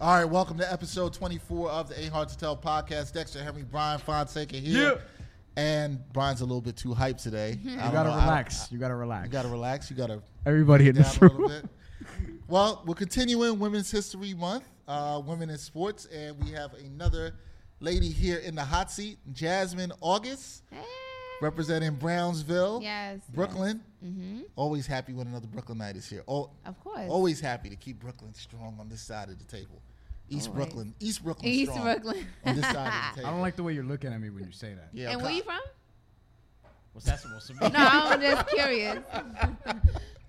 All right, welcome to episode 24 of the Ain't Hard to Tell podcast. Dexter Henry, Brian Fonseca here. Yeah. And Brian's a little bit too hyped today. You gotta know, I- relax. you gotta relax. you gotta relax. You gotta Everybody in down this a little room. bit. Well, we're continuing Women's History Month, uh, Women in Sports, and we have another lady here in the hot seat, Jasmine August, representing Brownsville, Yes. Brooklyn. Mm-hmm. Always happy when another Brooklynite is here. Oh, Of course. always happy to keep Brooklyn strong on this side of the table. East Always. Brooklyn, East Brooklyn, East strong Brooklyn. on this side of the I don't like the way you're looking at me when you say that. Yeah, and where you from? What's that supposed to be? No, I'm just curious.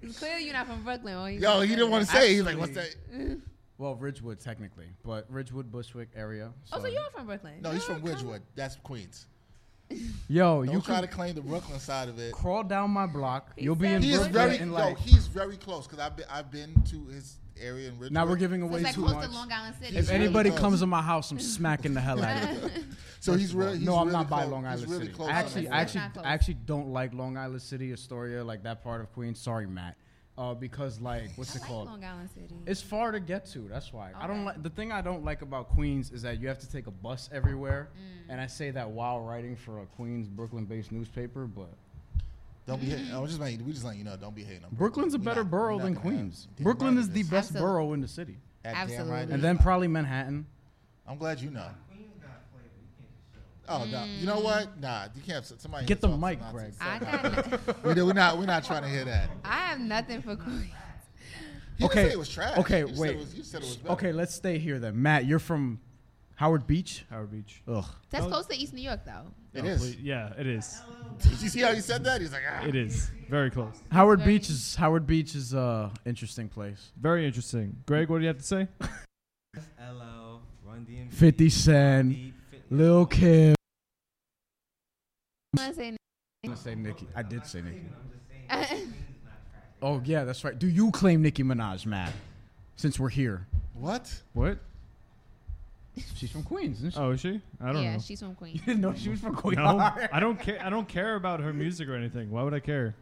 It's Clearly, you're not from Brooklyn. Or you Yo, he didn't want to say. He's like, "What's that?" Well, Ridgewood technically, but Ridgewood, Bushwick area. Oh, so you're from Brooklyn? No, he's oh, from come- Ridgewood. That's Queens. Yo, Don't you try can to claim the Brooklyn side of it. crawl down my block. He You'll be said in He is very in no. like. He's very close because I've been I've been to his area in Ridgewood. now we're giving away it's like too much. Long Island City. If really anybody close. comes to my house, I'm smacking the hell out of them. So he's First really he's no, I'm really not by. Long Island really City. close. I actually, I actually. I actually don't like Long Island City, Astoria, like that part of Queens. Sorry, Matt, uh, because like what's I it like called? Long Island City. It's far to get to. That's why I don't like. The thing I don't like about Queens is that you have to take a bus everywhere, Mm. and I say that while writing for a Queens, Brooklyn-based newspaper. But Don't be hating. I was just letting we just letting you know. Don't be hating on Brooklyn's a We better not- borough than Queens. Brooklyn right is the best Absolutely. borough in the city, That damn right Absolutely. and is. then probably Manhattan. I'm glad you know. Oh no! You know mm. what? Nah, you can't. Somebody Get the mic, nonsense. I got. We do- We're not. We're not trying to hear that. I have nothing for Queens. He Okay, didn't say it was trash. okay, You said wait. it was- you said it was. Okay, let's stay here then. Matt, you're from Howard Beach. Howard Beach. Ugh. That's close to East New York, though. It Oh, is. please- Yeah, it is. Did you see how he said that? He's like, ah. It is very close. Howard very- Beach is Howard Beach is a interesting place. Very interesting. Greg, what do you have to say? LL, Run DMC, 50 Cent, Lil Kim. I'm gonna say. I'm gonna say Nicki. I did say Nicki. Oh yeah, that's right. Do you claim Nicki Minaj, Matt? Since we're here, What? What? She's from Queens, isn't she? Oh, is she? I don't know. yeah, know. she's from Queens. You didn't know she was from Queens. No, I don't care. I don't care about her music or anything. Why would I care?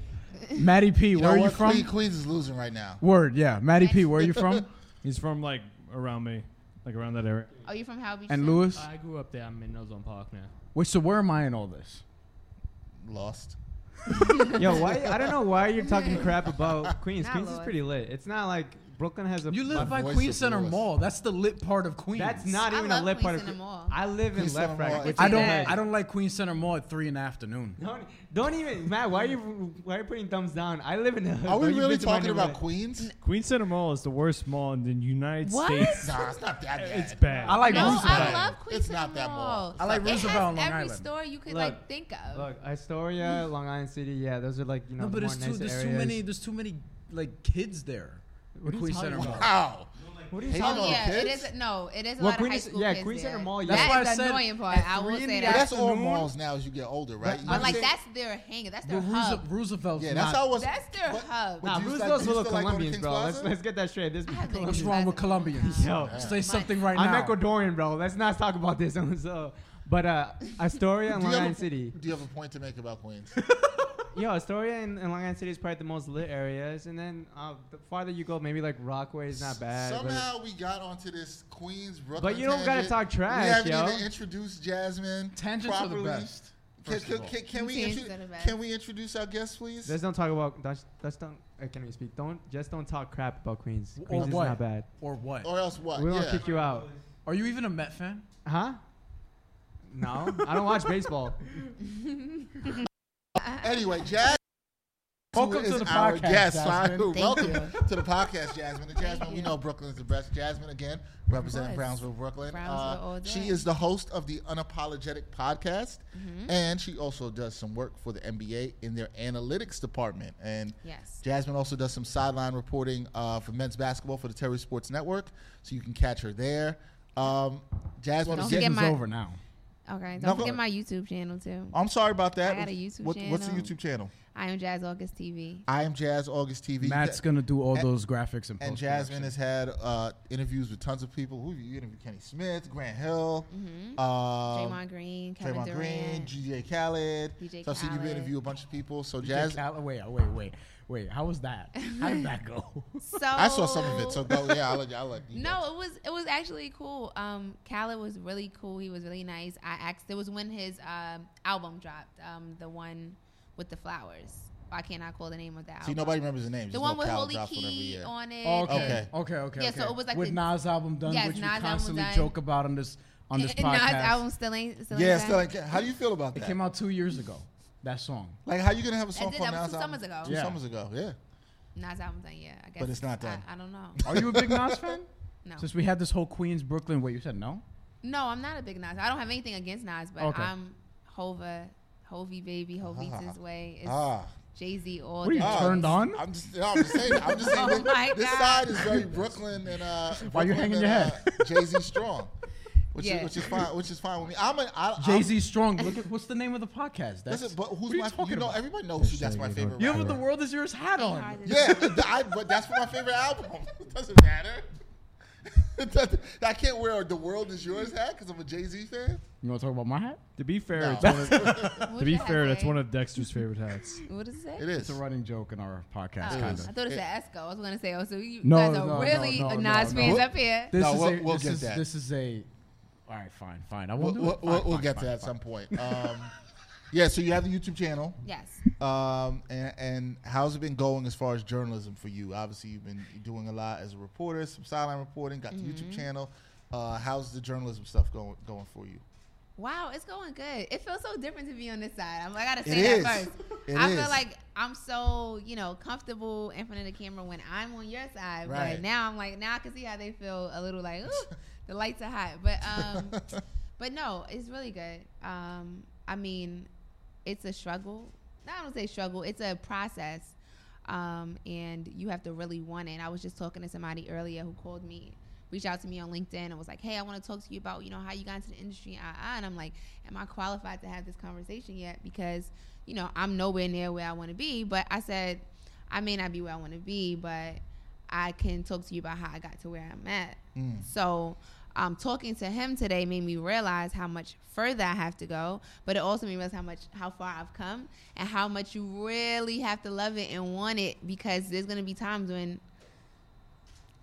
Maddie P, You where know are you what? from? Queen- Queens is losing right now. Word, yeah. Maddie P, where are you from? He's from like around me, like around that area. Oh, are you from Howard Beach? and too? Lewis. I grew up there. I'm in Ozone Park now. Wait, so where am I in all this? Lost. Yo, why? I don't know why you're talking crap about Queens. Not Queens is Lord. pretty lit. It's not like Brooklyn has a. You live by voice Queens is Center Lewis. Mall. That's the lit part of Queens. That's not I even love a lit part Queens of. Center Mall. I live in Queens Center Left Mall, Rack. I don't. Yeah. I don't like Queens Center Mall at three in the afternoon. Don't, don't even, Matt. Why are you why are you putting thumbs down? I live in the hood. Are we really been to my talking about neighborhood. Queens? Queen Center Mall is the worst mall in the United What? States. Nah, it's not that bad. It's bad. I like No, Roosevelt. I love Queens It's Center not that mall. I like It Roosevelt on Long Island. every Island. store you could Look, like think of. Look, Astoria, Long Island City. Yeah, those are like you know No, but more it's too. nice There's areas. too many. There's too many like kids there. What are you Queens talking Center Mall. about? Wow. What are you talking you know about? yeah, it kids? is. No, it is a Well, lot Queens- of high school yeah, kids Queens Center there. Mall, yeah. That's That why is I the said annoying part. I will say that. that's all malls now as you get older, right? You But like that's their hangar. That's their Roosevelt, hub. Roosevelt's Yeah, not. that's how it was. That's their But- hub. Nah, Roosevelt's still- full you of still like going to Colombians, bro. Let's let's get that straight. This What's wrong with Colombians? Yo. Say something right now. I'm. Ecuadorian, bro. Let's not talk about this. so, but uh, Astoria and Do Long Island City. Do you have a point to make about Queens? Yo, Astoria and, and Long Island City is probably the most lit areas, and then uh, the farther you go, maybe like Rockaway is not bad. Somehow we got onto this Queens Brooklyn. But you don't gotta tangent. talk trash, We haven't yo. even introduced Jasmine Tangents are the properly. best. Can, first can, all. can, can we Tangents intro- are the best. can we introduce our guest, please? Let's don't talk about. Let's, let's don't. Uh, can we speak? Don't just don't talk crap about Queens. Or Queens is what? not bad. Or what? or else what? we won't yeah. kick you out. Are you even a Met fan? Huh? No, I don't watch baseball. Anyway, Jasmine. Welcome is to the our podcast, guest. Jasmine. Thank Welcome you. to the podcast, Jasmine. And Jasmine, we you. know Brooklyn's the best. Jasmine again, representing. Brownsville, Brooklyn. Brownsville all she day. is the host of the Unapologetic podcast, Mm-hmm. and she also does some work for the NBA in their analytics department. And Yes. Jasmine also does some sideline reporting uh, for men's basketball for the Terry Sports Network, so you can catch her there. Um, Jasmine, Don't again- forget Season's my- over now. Okay. Don't No, forget my YouTube channel too. I'm sorry about that. I got a YouTube What- What's the. YouTube channel? I am Jazz August TV. I am Jazz August TV. Matt's gonna do all and- those graphics and and Jasmine has had uh, interviews with tons of people. Who have you interviewed? Kenny Smith, Grant Hill, Mm-hmm. um, Draymond Green, Kevin Draymond Green, Durant. DJ Khaled. DJ so I've seen you interview a bunch of people. So Jazz. Jazz, wait, wait, wait, wait. How was that? How did that go? So I saw some of it. So go, yeah, I'll let you. I'll let you. No, it was it was actually cool. Um, Khaled was really cool. He was really nice. I asked. It was when his um, album dropped. Um, the one with the flowers. Why can't I call the name of that? See, album? nobody remembers the name. The Just one know with Khaled Holy drops one every Key on it. Oh, okay. Okay. okay, okay, Yeah, okay. so it was like with the- Nas album done, Yes, which Nas we album constantly done. joke about on this on this podcast. Nas album still ain't. Still Yeah, ain't still. back? Like, how do you feel about that? It came out two years ago. That song. Like, how you gonna have a song did, called that was Nas two album? summers ago. Two Yeah. summers ago. Yeah. Nas album done. Yeah, I guess. But it's not done. I, I don't know. Are you a big Nas fan? No. Since we had this whole Queens Brooklyn, wait, you said no? No, I'm not a big Nas. I don't have anything against Nas, but Okay. I'm Hova, Hovi baby, Hovi's Ah. his way. It's Ah. Jay Z all What are you, day. Ah, turned on? I'm just, no, I'm just saying. I'm just saying. Oh this, my this side is very Brooklyn and uh, Why you hanging and, your head? Uh, Jay Z strong, which Yeah. is which is fine. Which is fine with me. I'm a I, I'm- Jay Z Strong. Look at what's the name of the podcast? That's, Listen, but who's what are you my? You know, about? everybody knows who that's my favorite. You have the world is yours hat on. Yeah, but I, but that's for my favorite album. It doesn't matter. It doesn't- I can't wear "The World Is Yours" hat because I'm a Jay Z fan. You want to talk about my hat? To be fair, No. it's one of, to be fair, that's one of Dexter's favorite hats. What does it say? It is. It's a running joke in our podcast, Oh, kind is. I thought it It- said Esco. I was going to say, oh, so you No, guys are no, no, really no, a no, Nas no. fans We'll- up here. This No, is we'll- a, we'll this get is, that. This is a. All right, fine, fine. I We'll, won't do we'll, it. we'll, Fine, we'll fine, get fine, to that at fine. some point. Um, yeah, so you have the YouTube channel. Yes. Um, and, and how's it been going as far as journalism for you? Obviously, you've been doing a lot as a reporter, some sideline reporting, got the YouTube channel. Uh, how's the journalism stuff going going for you? Wow, it's going good. It feels so different to be on this side. I'm, I gotta say is. that first. It I is. feel like I'm so you know comfortable in front of the camera when I'm on your side, Right. but now I'm like now I can see how they feel a little like ooh, the lights are hot, but um, but no, it's really good. Um, I mean, it's a struggle. No, I don't say struggle. It's a process, um, and you have to really want it. And I was just talking to somebody earlier who called me, reached out to me on LinkedIn, and was like, "Hey, I want to talk to you about you know how you got into the industry." Uh, uh, and I'm like, "Am I qualified to have this conversation yet?" Because you know I'm nowhere near where I want to be. But I said, I may not be where I want to be, but I can talk to you about how I got to where I'm at. Mm. So, um, talking to him today made me realize how much further I have to go, but it also made me realize how much how far I've come and how much you really have to love it and want it because there's gonna be times when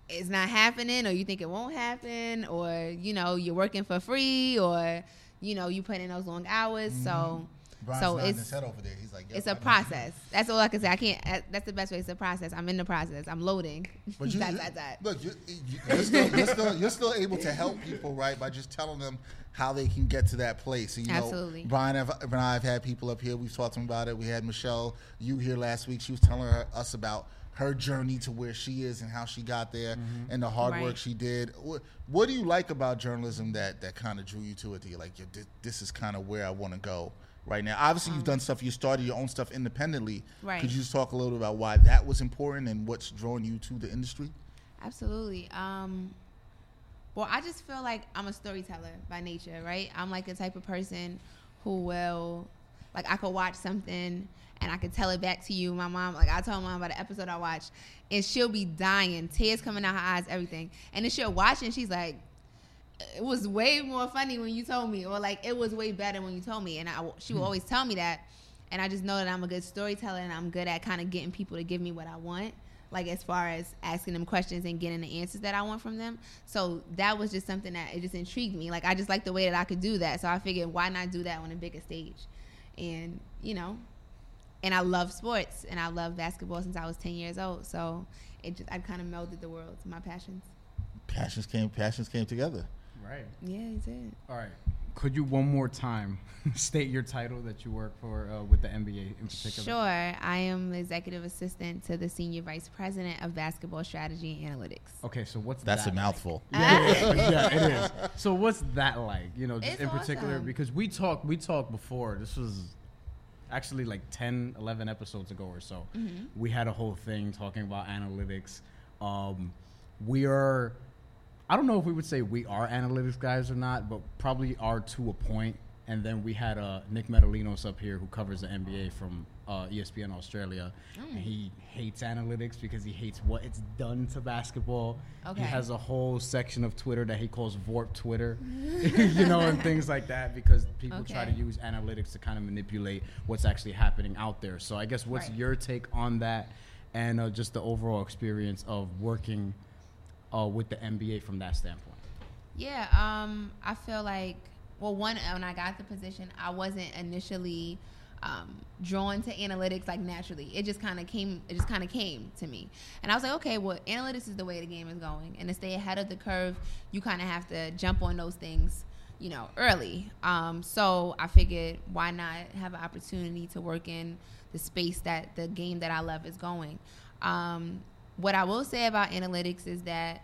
it's not happening or you think it won't happen or you know you're working for free or you know you put in those long hours. So Brian's so nodding it's his head over there. He's like, yep, it's I a know. process that's all i can say i can't that's the best way it's a process i'm in the process i'm loading But you, Dot, dot, dot. look, you, you, you're, still, you're, still, you're still able to help people, right, by just telling them how they can get to that place. And, you Absolutely. Know, Brian have- and I have had people up here. We've talked to them about it. We had Michelle, you here last week. She was telling her, us about her journey to where she is and how she got there mm-hmm. and the hard Right. work she did. What, what do you like about journalism that, that kind of drew you to it? That you're like, yeah, this, this is kind of where I want to go right now. Obviously, you've done stuff. You started your own stuff independently. Um, Right. Could you just talk a little bit about why that was important and what's drawing you to the industry? Absolutely. Um, well, I just feel like I'm a storyteller by nature, right? I'm like the type of person who will, like, I could watch something and I could tell it back to you. My mom, like, I told my mom about an episode I watched, and she'll be dying, tears coming out her eyes, everything. And then she'll watch it and she's like, it was way more funny when you told me, or like it was way better when you told me. And I, she would hmm. always tell me that, and I just know that I'm a good storyteller and I'm good at kind of getting people to give me what I want, like as far as asking them questions and getting the answers that I want from them. So that was just something that it just intrigued me. Like I just like the way that I could do that. So I figured why not do that on a bigger stage, and you know, and I love sports and I love basketball since I was 10 years old. So it just I kind of melded the worlds, my passions. Passions came. Passions came together. Right. Yeah, he did. All right. Could you one more time state your title that you work for uh, with the NBA in particular? Sure. I am the executive assistant to the senior vice president of basketball strategy and analytics. Okay, so what's That's that a mouthful. Like? Yeah, yeah, it is. So what's that like? You know, just It's in particular awesome. because we talked we talked before. This was actually like 10, 11 episodes ago or so. Mm-hmm. We had a whole thing talking about analytics. Um, we are I don't know if we would say we are analytics guys or not, but probably are to a point. And then we had uh, Nick Medalinos up here who covers the NBA from uh, ESPN Australia. And he hates analytics because he hates what it's done to basketball. Okay. He has a whole section of Twitter that he calls VORP Twitter, you know, and things like that because people try to use analytics to kind of manipulate what's actually happening out there. So I guess what's Right. your take on that and uh, just the overall experience of working uh, with the NBA from that standpoint? Yeah, um, I feel like well, one when I got the position, I wasn't initially um, drawn to analytics like naturally. It just kind of came. It just kind of came to me, and I was like, okay, well, analytics is the way the game is going, and to stay ahead of the curve, you kind of have to jump on those things, you know, early. Um, so I figured, why not have an opportunity to work in the space that the game that I love is going. Um, what I will say about analytics is that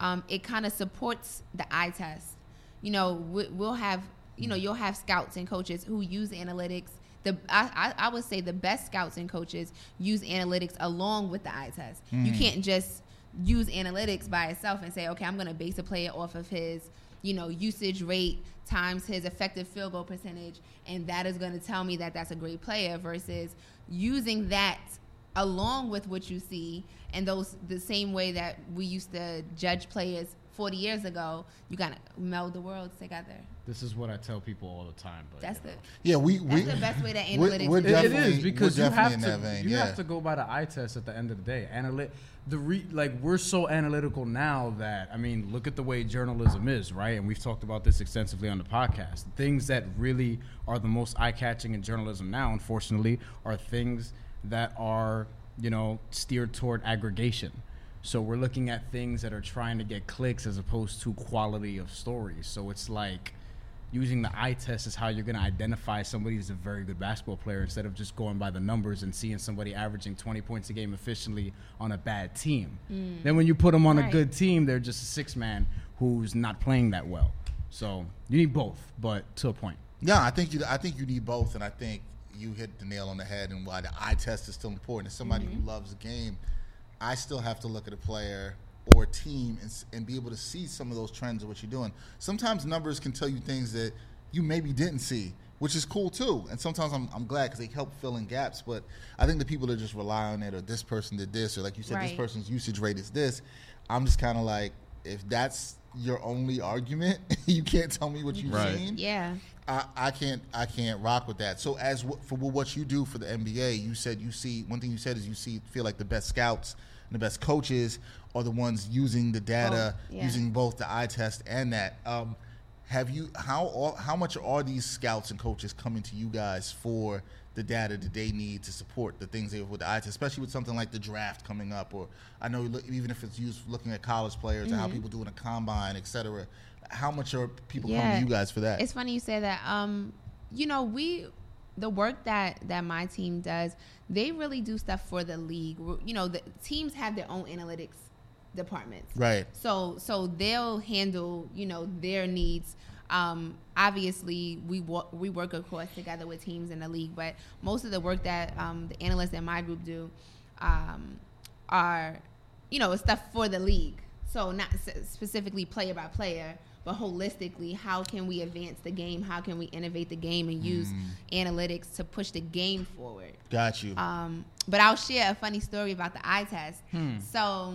um, it kind of supports the eye test. You know, we, we'll have, you know, you'll have scouts and coaches who use analytics. The I, I, I would say the best scouts and coaches use analytics along with the eye test. You can't just use analytics by itself and say, okay, I'm going to base a player off of his, you know, usage rate times his effective field goal percentage, and that is going to tell me that that's a great player versus using that along with what you see and those the same way that we used to judge players 40 years ago you gotta meld the worlds together This is what I tell people all the time. But that's you know. the Yeah, we we that's the best way that we're- we're It- it definitely- because you have to vein, you yeah. have to go by the eye test at the end of the day. Analyt the re, like we're so analytical now that I mean, look at the way journalism is, right? And we've talked about this extensively on the podcast. Things that really are the most eye catching in journalism now, unfortunately, are things that are you know steered toward aggregation. So we're looking at things that are trying to get clicks as opposed to quality of stories. So it's like using the eye test is how you're going to identify somebody who's a very good basketball player instead of just going by the numbers and seeing somebody averaging 20 points a game efficiently on a bad team. Then when you put them on a Mm. Good team, they're just a six man who's not playing that well. So you need both, but to a point. Yeah, I think you. I think you need both, and I think you hit the nail on the head. And why the eye test is still important. As somebody Mm-hmm. who loves the game, I still have to look at a player or a team and, and be able to see some of those trends of what you're doing. Sometimes numbers can tell you things that you maybe didn't see, which is cool too. And sometimes I'm, I'm glad because they help fill in gaps. But I think the people that just rely on it, or this person did this, or like you said, this person's usage rate is this. I'm just kind of like, if that's your only argument, you can't tell me what you've Right. seen. yeah I, I can't I can't rock with that. So as w- for what you do for the NBA, you said you see one thing you said is you see feel like the best scouts and the best coaches are the ones using the data, Both, yeah. using both the eye test and that. Um, have you how all- how much are these scouts and coaches coming to you guys for the data that they need to support the things they have with the test, especially with something like the draft coming up, or I know even if it's used looking at college players or how people do in a combine, et cetera. How much are people coming to you guys for that? It's funny you say that. Um, you know, we the work that that my team does, they really do stuff for the league. You know, the teams have their own analytics departments. Right. So so they'll handle you know their needs. Um, obviously, we wo- we work of course together with teams in the league, but most of the work that um, the analysts in my group do um, are you know stuff for the league. So not s- specifically player by player, but holistically, how can we advance the game? How can we innovate the game and use analytics to push the game forward? Got you. Um, but I'll share a funny story about the eye test. So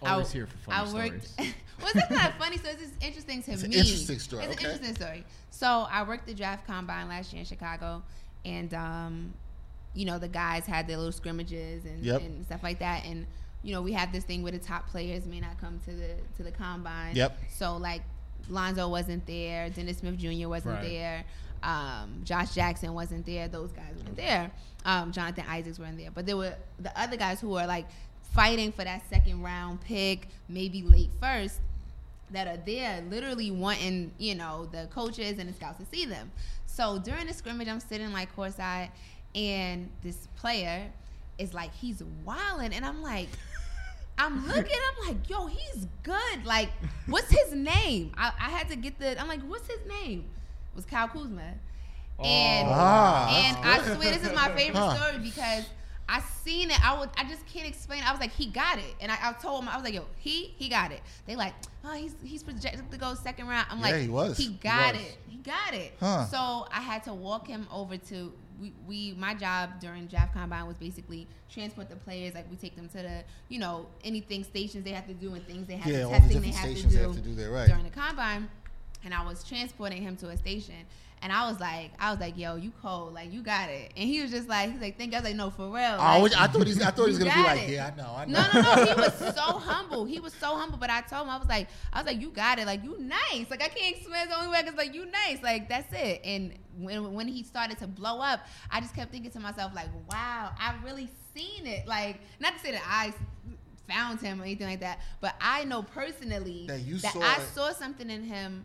Always I- here for funny I worked, stories. well, it's not funny. So it's just interesting to It's an me. interesting story, It's okay. an interesting story. So I worked the draft combine last year in Chicago, and um, you know the guys had their little scrimmages and, Yep. and stuff like that, and you know we have this thing where the top players may not come to the to the combine. Yep. So like Lonzo wasn't there, Dennis Smith Jr. wasn't Right. there, um, Josh Jackson wasn't there. Those guys weren't there. Um, Jonathan Isaacs weren't there, but there were the other guys who were like fighting for that second round pick, maybe late first, that are there, literally wanting you know the coaches and the scouts to see them. So during the scrimmage, I'm sitting like courtside, and this player is like he's wilding, and I'm like. I'm looking, I'm like, yo, he's good. Like, what's his name? I, I had to get the, I'm like, what's his name? It was Kyle Kuzma. And, Ah, and I swear this is my favorite Huh. story because I seen it. I would. I just can't explain. it. I was like, he got it, and I, I told him I was like, yo, he he got it. They like, oh, he's he's projected to go second round. I'm Yeah, like, he was. He He got was. it. He got it. Huh. So I had to walk him over to. We, we my job during draft combine was basically transport the players like we take them to the you know anything stations they have to do and things they have Yeah, to all the testing they have to do have to do there, right. during the combine and I was transporting him to a station. And I was like, I was like, yo, you cold, like you got it. And he was just like, he's like, thank you. I was like, no, for real. Oh, I, like, was- I thought he's. I thought he was gonna be like, it. yeah, I know, I know. No, no, no. He was so humble. He was so humble. But I told him, I was like, I was like, you got it. Like you nice. Like I can't explain the only way. Cause like you nice. Like that's it. And when when he started to blow up, I just kept thinking to myself, like, wow, I really seen it. Like not to say that I found him or anything like that, but I know personally That you that saw I it. saw something in him.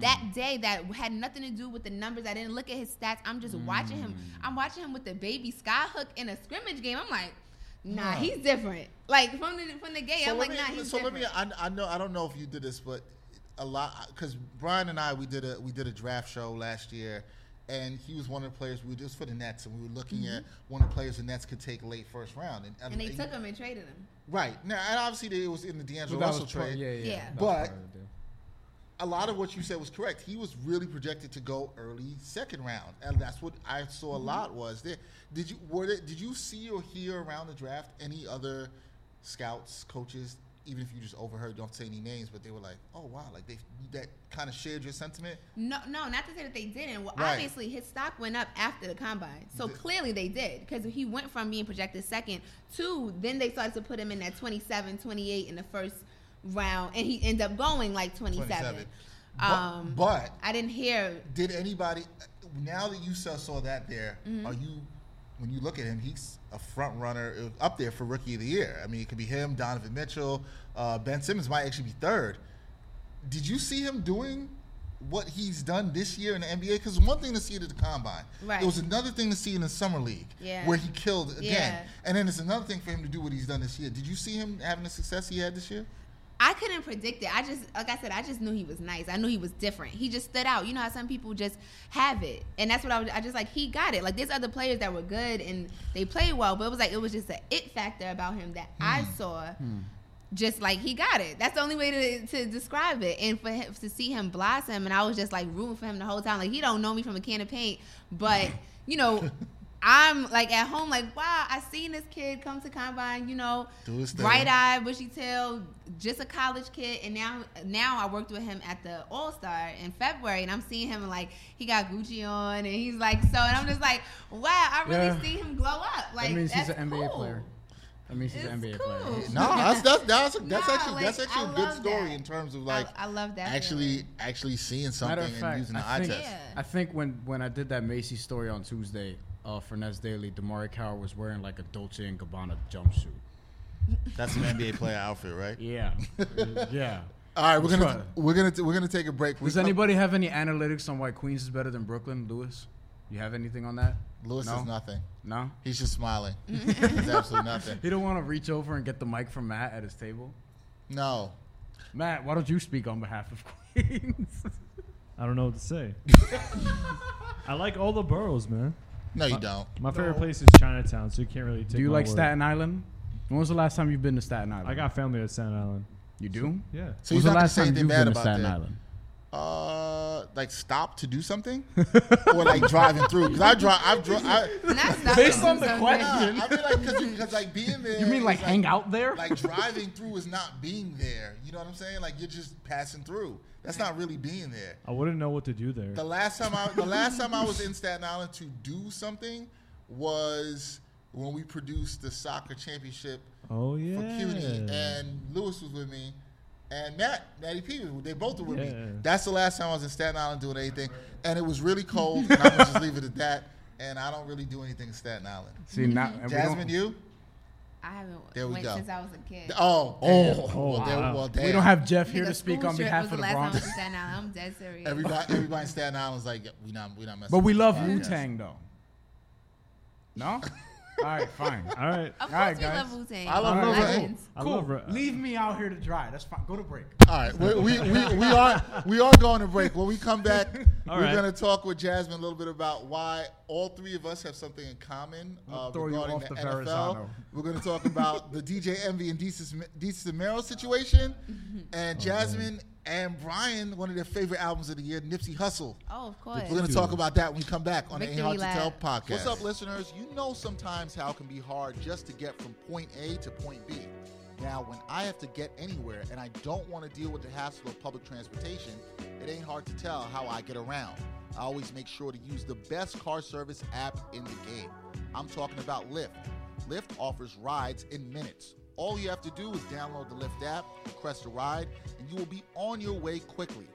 That day, that had nothing to do with the numbers. I didn't look at his stats. I'm just watching him. I'm watching him with the baby skyhook in a scrimmage game. I'm like, nah, Huh. he's different. Like from the from the gate, I'm like, me, nah, he's so different. let me. I, I know. I don't know if you did this, but a lot because Brian and I we did a we did a draft show last year, and he was one of the players. We were just for the Nets, and we were looking at one of the players the Nets could take late first round, and, Mm-hmm. and they took him and traded him. right now. And obviously, it was in the D'Angelo That Russell was pro- trade. yeah, yeah. Yeah. But- part of the deal. A lot of what you said was correct. He was really projected to go early second round, and that's what I saw a Mm-hmm. lot was there. Did you were there, did you see or hear around the draft any other scouts, coaches, even if you just overheard, don't say any names, but they were like, "Oh wow," like they that kind of shared your sentiment. No, no, not to say that they didn't. Well, Right. obviously his stock went up after the combine, so The- clearly they did because he went from being projected second to then they started to put him in that 27, 28 in the first round, and he ended up going like 27. 27. But, Um, but I didn't hear. did anybody now that you saw, saw that there, Mm-hmm. are you when you look at him, he's a front runner uh, up there for rookie of the year. I mean, it could be him, Donovan Mitchell, uh, Ben Simmons might actually be third. Did you see him doing what he's done this year in the NBA? Because one thing to see it at the combine, Right. It was another thing to see in the summer league, Yeah. where he killed again, Yeah. and then it's another thing for him to do what he's done this year. Did you see him having the success he had this year? I couldn't predict it. I just, like I said, I just knew he was nice. I knew he was different. He just stood out. You know how some people just have it, and that's what I was. I just like he got it. Like there's other players that were good and they played well, but it was like it was just an it factor about him that I hmm. saw. Hmm. Just like he got it. That's the only way to, to describe it. And for him to see him blossom, and I was just like rooting for him the whole time. Like he don't know me from a can of paint, but you know. I'm like at home, like wow! I seen this kid come to combine, you know, Do his bright eyed, bushy tail, just a college kid, and now now I worked with him at the All Star in February, and I'm seeing him like he got Gucci on, and he's like so, and I'm just like, wow! I really Yeah. see him glow up. Like that means he's that's an NBA cool. player. That means he's an NBA cool. player. No, that's that's that's, that's No, actually that's actually I a good story that. in terms of like I, love that. actually feeling. actually seeing something of and fact, using the I eye test. Yeah. I think when, when I did that Macy story on Tuesday uh, for Nets Daily, DeMarre Carroll was wearing like a Dolce and Gabbana jumpsuit. That's an NBA player outfit, right? Yeah, yeah. All right, we're That's gonna right. we're gonna we're gonna take a break. We Does come- anybody have any analytics on why Queens is better than Brooklyn, Lewis? You have anything on that? Lewis no? is nothing. No. He's just smiling. He's absolutely nothing. He don't want to reach over and get the mic from Matt at his table. No. Matt, why don't you speak on behalf of Queens? I don't know what to say. I like all the boroughs, man. No, you don't. My favorite No. place is Chinatown, so you can't really take. Do you my like word. Staten Island? When was the last time you've been to Staten Island? I got family at Staten Island. You do? Yeah. So When's he's the not gonna last say time anything you've bad been to about Staten that. Island? Uh, like stop to do something, or like driving through. Because I drive. I've dri- I, That's not Based the on the something. question. Nah, I feel like because like being there. You mean like is, hang out there? Like driving through is not being there. You know what I'm saying? Like you're just passing through. That's not really being there. I wouldn't know what to do there. The last time I the last time I was in Staten Island to do something was when we produced the soccer championship oh yeah. for CUNY, and Lewis was with me, and Matt, Matty P, they both were with me. That's the last time I was in Staten Island doing anything, and it was really cold. and I'm gonna just leave it at that. And I don't really do anything in Staten Island. See now, Jasmine, you? I haven't There we went go. since I was a kid. Oh, Oh. Oh, well, there- oh, wow. well, damn. We don't have Jeff here to speak on behalf was of the last time I Bronx. was in Staten Island. I'm dead serious. Everybody, everybody in Staten Island is like, yeah, we not, we not messing. But we love this Wu. Tang though. No? All right, fine. All right. Of course, All right, we guys. love Wu Tang. I love Wu-Tang. Legends. I Cool. love Ra- Leave me out here to dry. That's fine. Go to break. All right, we, we, we, we are we are going to break. When we come back, All we're right. going to talk with Jasmine a little bit about why all three of us have something in common uh, throw you regarding off the, the NFL. Verrazano. We're going to talk about the DJ Envy and Desus Mero situation, and Jasmine and Brian, one of their favorite albums of the year, Nipsey Hussle. Oh, of course. We're going to talk about that when we come back on the Ain't Victory Hard to Tell podcast. What's up, listeners? You know sometimes how it can be hard just to get from point A to point B. Now, when I have to get anywhere and I don't want to deal with the hassle of public transportation, it ain't hard to tell how I get around. I always make sure to use the best car service app in the game. I'm talking about Lyft. Lyft offers rides in minutes. All you have to do is download the Lyft app, request a ride, and you will be on your way quickly.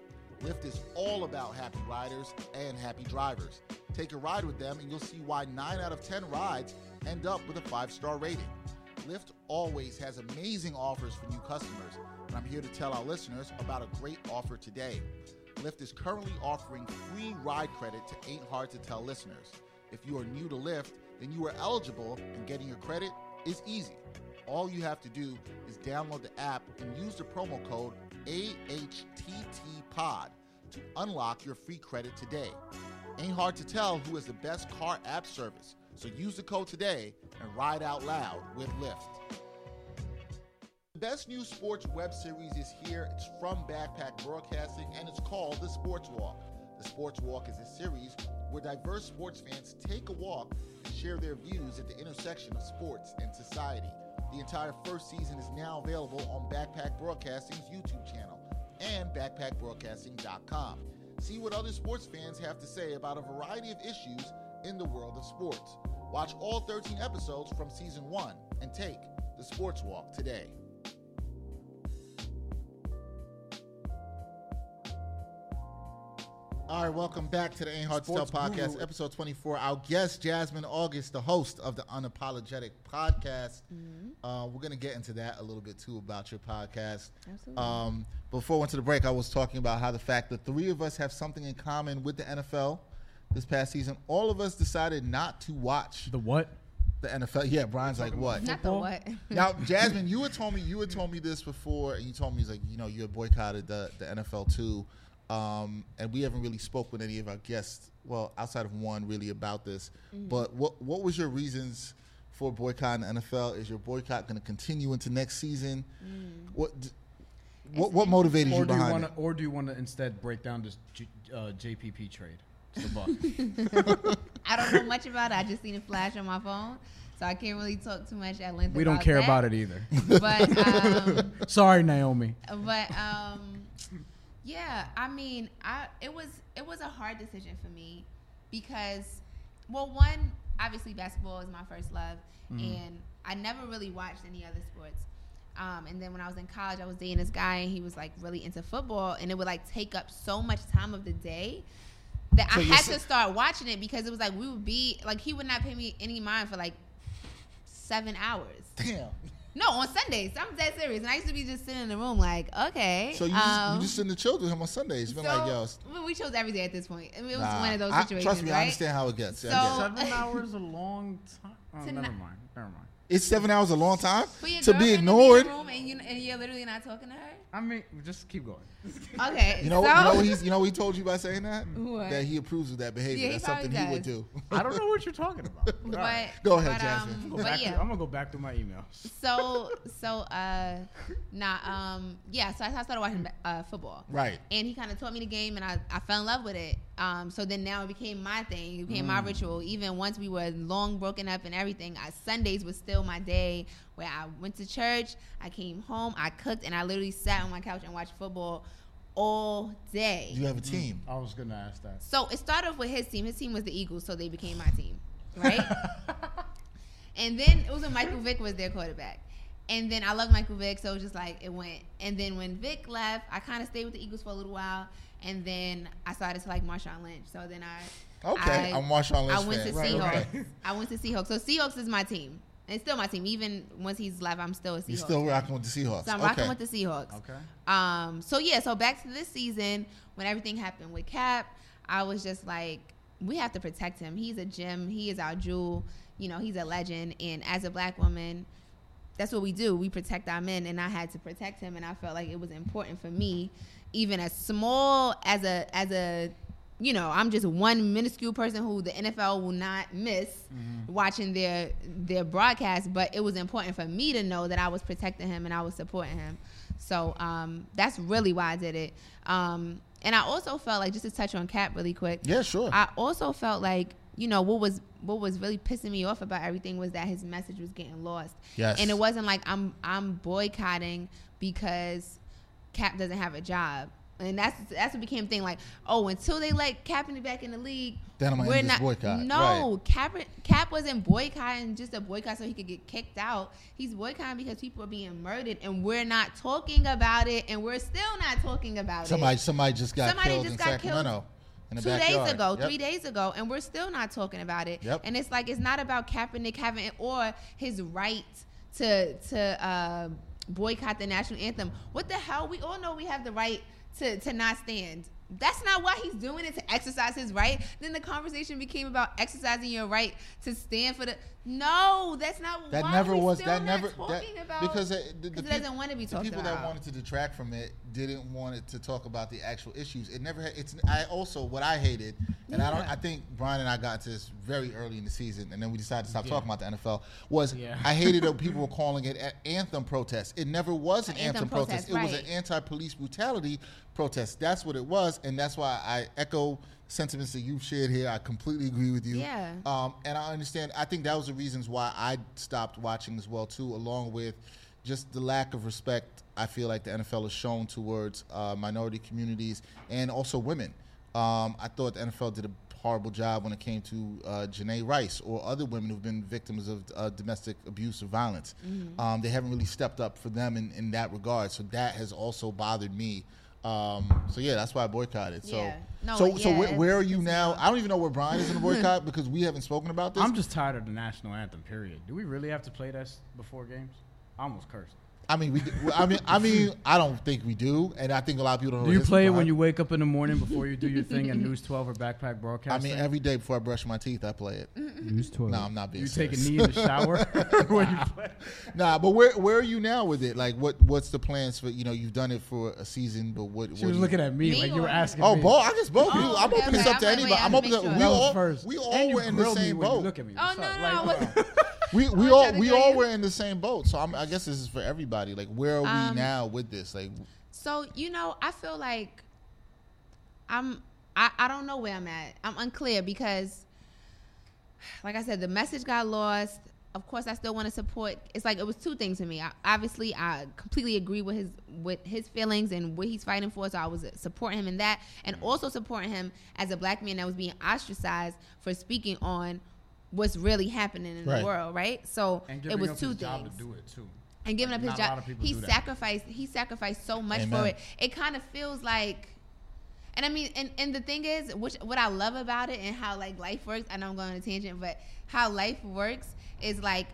Lyft is all about happy riders and happy drivers. Take a ride with them and you'll see why 9 out of 10 rides end up with a 5-star rating. Lyft always has amazing offers for new customers, and I'm here to tell our listeners about a great offer today. Lyft is currently offering free ride credit to Ain't Hard to Tell listeners. If you are new to Lyft, then you are eligible, and getting your credit is easy. All you have to do is download the app and use the promo code AHTTPOD to unlock your free credit today. Ain't hard to tell who has the best car app service, so use the code today and ride out loud with Lyft. The best new sports web series is here. It's from Backpack Broadcasting and it's called The Sports Walk. The Sports Walk is a series where diverse sports fans take a walk and share their views at the intersection of sports and society. The entire first season is now available on Backpack Broadcasting's YouTube channel and backpackbroadcasting.com. See what other sports fans have to say about a variety of issues in the world of sports. Watch all 13 episodes from season 1 and take the Sports Walk today. All right, welcome back to the Ain't Hard to Tell podcast, Guru. episode 24. Our guest, Jasmine August, the host of the Unapologetic podcast. Uh, we're going to get into that a little bit too about your podcast. Absolutely. Um, before we went to the break, I was talking about how the fact that three of us have something in common with the NFL this past season. All of us decided not to watch The what? the NFL. Yeah, Brian's like, what? Not the what. Now, Jasmine, you had told me you had told me this before, and you told me he's like you know you had boycotted the the NFL too, um, and we haven't really spoke with any of our guests. Well, outside of one, really about this. But what what was your reasons for boycotting the NFL? Is your boycott going to continue into next season? What d- what what motivated Or you do you behind want it? or do you want to instead break down this J, uh, JPP trade? to The buck. I don't know much about it. I just seen it flash on my phone, so I can't really talk too much at length. we don't care that. about it either. But um, Sorry, Naomi. but um, yeah, I mean, I it was it was a hard decision for me because, well, one obviously basketball is my first love, and I never really watched any other sports. Um, and then when I was in college, I was dating this guy, and he was like really into football, and it would like take up so much time of the day that So I had sa- to start watching it because it was like we would be like he would not pay me any mind for like seven hours. Damn. No, on Sundays. I'm dead serious. And I used to be just sitting in the room like, okay. So you just, um, you just sitting the children with him on Sundays. Been so, like, yo, s- well, we chose every day at this point. I mean, it was nah. one of those I- trust me, right? I understand how it gets. I So- get it. Seven hours a long time. Oh, never mind. Never mind. It's seven hours a long time For your to be girlfriend ignored. in room and, you, and you're literally not talking to her. I mean, just keep going. Okay. You know, so, you know, what he's, you know, what he told you by saying that What? that he approves of that behavior. Yeah, he That's something he would do. I don't know what you're talking about. All but right. Go ahead, but, Jasmine. Um, Go but yeah. to, I'm gonna go back through my emails. so so uh nah um yeah so I started watching uh, football Right. and he kind of taught me the game and I, I fell in love with it um so then now it became my thing it became my ritual even once we were long broken up and everything I, Sundays was still my day where I went to church I came home I cooked and I literally sat on my couch and watched football all day Do you have a team? I was gonna ask that. so it started off with his team. His team was the Eagles, so they became my team, right? and then it was when Michael Vick was their quarterback. And then I love Michael Vick, so it was just like it went. And then when Vick left, I kind of stayed with the Eagles for a little while, and then I started to like Marshawn Lynch. So then I Okay, I, I'm Marshawn Lynch I went fan. to Right, Seahawks. okay. I went to Seahawks. So Seahawks is my team. It's still my team. Even once he's left, I'm still a Seahawks. You're still rocking with the Seahawks. so I'm okay. rocking with the Seahawks. Okay. Um, so yeah, so back to this season when everything happened with Cap, I was just like, we have to protect him. He's a gem. He is our jewel. You know, he's a legend. And as a black woman, that's what we do. We protect our men, and I had to protect him, and I felt like it was important for me, even as small as a as a, you know, I'm just one minuscule person who the NFL will not miss watching their their broadcast, but it was important for me to know that I was protecting him and I was supporting him. So um, that's really why I did it. Um, and I also felt like just to touch on Cap really quick. Yeah, sure. I also felt like you know what was what was really pissing me off about everything was that his message was getting lost. Yes. And it wasn't like I'm I'm boycotting because Cap doesn't have a job. And that's that's what became a thing like, oh, until they let Kaepernick back in the league, Then I'm we're not boycott. No, Cap Cap wasn't boycotting just a boycott so he could get kicked out. He's boycotting because people are being murdered and we're not talking about it and we're still not talking about somebody it somebody somebody just got Somebody killed just in got killed Sacramento. in the two backyard. days ago, Yep. three days ago, and we're still not talking about it. Yep. And it's like it's not about Kaepernick having or his right to to uh, boycott the national anthem. What the hell? We all know we have the right to to not stand. That's not why he's doing it to exercise his right. Then the conversation became about exercising your right to stand for the. No, that's not. That why never was still that not never that, about because it, the, the because it peop- doesn't want to be the talked people about. that wanted to detract from it didn't want it to talk about the actual issues. It never had. It's I also what I hated, and I don't. I think Brian and I got into this very early in the season, and then we decided to stop talking about the NFL. Was Yeah. I hated that people were calling it an anthem protest. It never was an An anthem, anthem protest. protest, It was an anti-police brutality protest. That's what it was, and that's why I echo sentiments that you've shared here. I completely agree with you. Yeah. Um, and I understand. I think that was the reasons why I stopped watching as well too, along with just the lack of respect I feel like the NFL has shown towards uh, minority communities and also women. Um, I thought the NFL did a horrible job when it came to uh, Janay Rice or other women who've been victims of uh, domestic abuse or violence. Um, they haven't really stepped up for them in, in that regard. So that has also bothered me. Um, so yeah, that's why I boycotted. So Yeah. No, so so where, where are you now? I don't even know where Brian is in the boycott because we haven't spoken about this. I'm just tired of the national anthem. Period. Do we really have to play that before games? I almost cursed. I mean, we. I mean, I mean, I don't think we do, and I think a lot of people don't. Do you play it when you wake up in the morning before you do your thing at News 12 or Backpack broadcast? I mean, every day before I brush my teeth, I play it. News 12. No, I'm not being. you take a knee in the shower when you play. Nah, but where where are you now with it? Like, what what's the plans for? You know, you've done it for a season, but what? She what was do you- looking at me, Me like you were asking Oh, me. both. I guess both. Oh, you, I'm okay, opening this up to I'm like, anybody. I'm opening have up. We make That was all first. we all and were in the same when boat. Look at me. Oh no, no, I wasn't. We we all we all were in the same boat. So I'm, I guess this is for everybody. Like, where are we Um, now with this? Like, So you know, I feel like I'm. I, I don't know where I'm at. I'm unclear because, like I said, the message got lost. Of course, I still want to support. It's like it was two things to me. I, obviously, I completely agree with his with his feelings and what he's fighting for. So I was supporting him in that, and also supporting him as a black man that was being ostracized for speaking on what's really happening in Right. the world. Right. So and it giving was up two his things job to do it too. and giving Like, up his not a lot job. of people He do that. sacrificed. He sacrificed so much Amen. for it. It kind of feels like, and I mean, and, and the thing is, which what I love about it and how like life works. I know I'm going on a tangent, but how life works is like,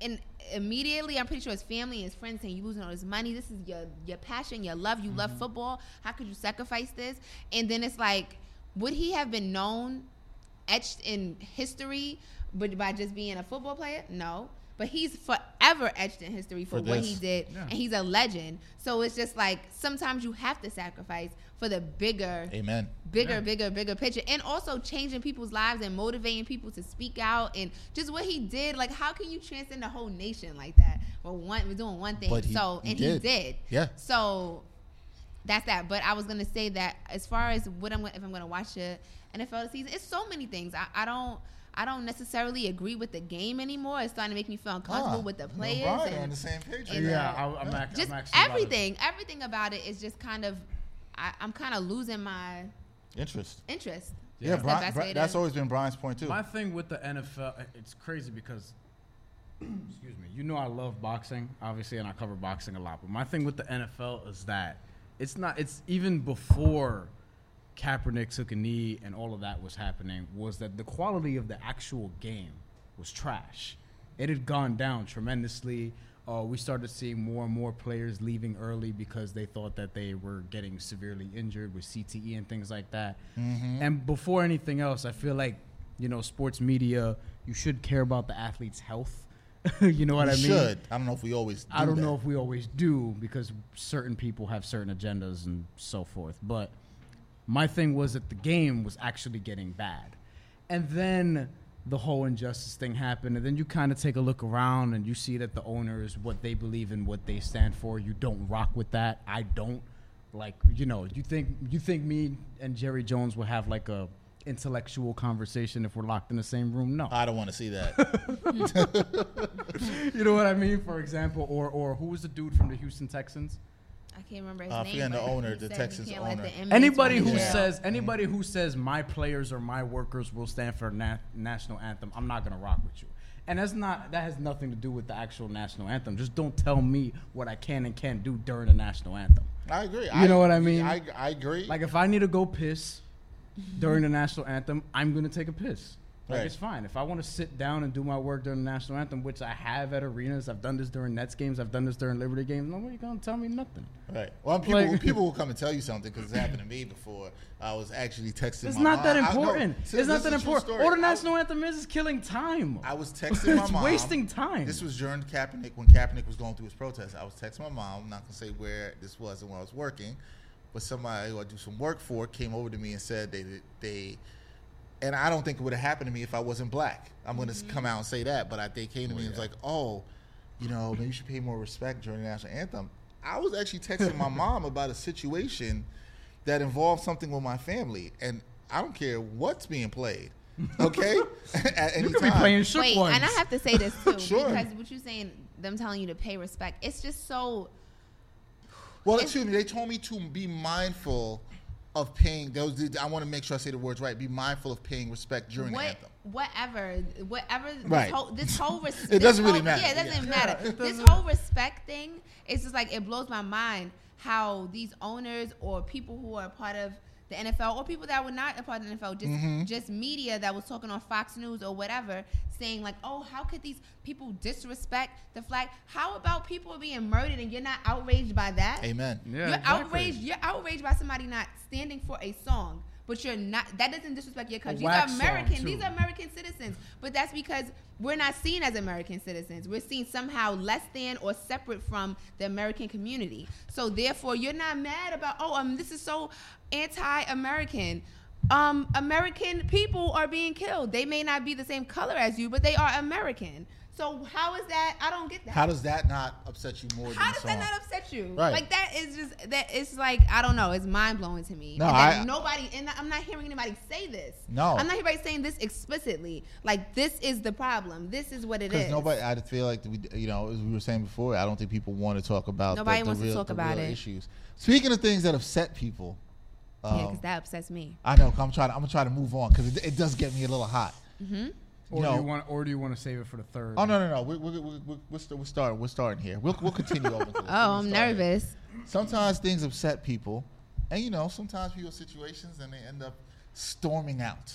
and immediately I'm pretty sure his family and his friends saying you losing all this money. This is your your passion, your love. You Mm-hmm. love football. How could you sacrifice this? And then it's like, would he have been known, etched in history, but by just being a football player? No. But he's forever etched in history for, For what he did, Yeah. and he's a legend. So it's just like sometimes you have to sacrifice for the bigger, amen. bigger, Yeah. bigger, bigger picture, and also changing people's lives and motivating people to speak out and just what he did. Like, how can you transcend the whole nation like that? Well, one we're doing one thing, he- so he and did. he did. Yeah. So that's that. But I was gonna say that as far as what I'm gonna- if I'm gonna watch the NFL season, it's so many things. I, I don't. I don't necessarily agree with the game anymore. It's starting to make me feel uncomfortable Ah, with the players. Brian are and- on the same page. and. Yeah, uh, I, I'm, act, just I'm actually about everything, everything about it is just kind of. I, I'm kind of losing my Interest. interest. Yeah, That's the Brian, Bri- that's always been Brian's point too. My thing with the NFL, it's crazy because, excuse me, you know I love boxing, obviously, and I cover boxing a lot. But my thing with the NFL is that it's not. It's even before Kaepernick took a knee and all of that was happening. Was that the quality of the actual game was trash? It had gone down tremendously. Uh, we started seeing more and more players leaving early because they thought that they were getting severely injured with CTE and things like that. Mm-hmm. And before anything else, I feel like you know, sports media, you should care about the athlete's health. you know what we I mean? should. I don't know if we always. Do I don't that. know if we always do because certain people have certain agendas and so forth. But my thing was that the game was actually getting bad. And then the whole injustice thing happened. And then you kind of take a look around and you see that the owners, what they believe in, what they stand for, you don't rock with that. I don't. Like, you know, you think you think me and Jerry Jones will have like a intellectual conversation if we're locked in the same room? No. I don't want to see that. you know what I mean? For example, or or who was the dude from the Houston Texans? I can't remember his Uh, name. forgetting the owner, he the said Texans owner. the Anybody who jail. says anybody who says my players or my workers will stand for na- national anthem, I'm not gonna rock with you. And that's not that has nothing to do with the actual national anthem. Just don't tell me what I can and can't do during the national anthem. I agree. You know what I mean? I, I agree. Like if I need to go piss Mm-hmm. during the national anthem, I'm gonna take a piss. Like Right. it's fine. If I want to sit down and do my work during the national anthem, which I have at arenas, I've done this during Nets games, I've done this during Liberty games. Nobody gonna tell me nothing. Right. Well, people Like- people will come and tell you something because it's happened to me before. I was actually texting. It's not that mom. I- no, important. it's not that is a true important. story. All the I- national anthem is is killing time. I was texting my It's mom. wasting time. This was during Kaepernick when Kaepernick was going through his protest. I was texting my mom. I'm not gonna say where this was and where I was working, but somebody who I do some work for came over to me and said they they. And I don't think it would have happened to me if I wasn't black. I'm going to come mm-hmm. out and say that, but I, they came to me and was oh, like, "Oh, you know, maybe you should pay more respect during the national anthem." I was actually texting my mom about a situation that involved something with my family, and I don't care what's being played. Okay, at any you could be playing shook Wait, ones. and I have to say this too Sure. because what you're saying, them telling you to pay respect, it's just so. Well, excuse me. They told me to be mindful of paying. Those I want to make sure I say the words right. Be mindful of paying respect during what, the anthem. whatever, whatever. Right. This whole, this whole res- It doesn't this really whole- matter, Yeah, it doesn't yeah. matter. it this doesn't- whole respect thing, is just like it blows my mind how these owners or people who are part of the NFL or people that were not a part of the NFL, just Mm-hmm. just media that was talking on Fox News or whatever, saying like, oh, how could these people disrespect the flag? How about people being murdered and you're not outraged by that? Amen. Yeah, you're exactly. outraged. You're outraged by somebody not standing for a song, but you're not. That doesn't disrespect your country. These are American. These are American citizens. But that's because we're not seen as American citizens. We're seen somehow less than or separate from the American community. So therefore, you're not mad about. Oh, um, this is so anti-American. Um, American people are being killed. They may not be the same color as you, but they are American. So how is that? I don't get that. How does that not upset you more How does that not upset you? Right. Like that is just that it's like I don't know. It's mind blowing to me. No, And I- nobody and I'm not hearing anybody say this. No. I'm not hearing anybody saying this explicitly. Like this is the problem. This is what it is. Because nobody, I feel like we, you know, as we were saying before, I don't think people want to talk about Nobody the, the wants to real, talk about real it. issues. Speaking of things that upset people, yeah, um, because that upsets me. I know. I'm trying. To, I'm gonna try to move on because it, it does get me a little hot. Mm-hmm. or you do you want, or do you want to save it for the third? Oh no, no, no. We, we, we, we, we're, st- we're starting. We're starting here. We'll, we'll continue over. To. Oh, We'll I'm start here. nervous. Sometimes things upset people, and you know, sometimes people situations and they end up storming out.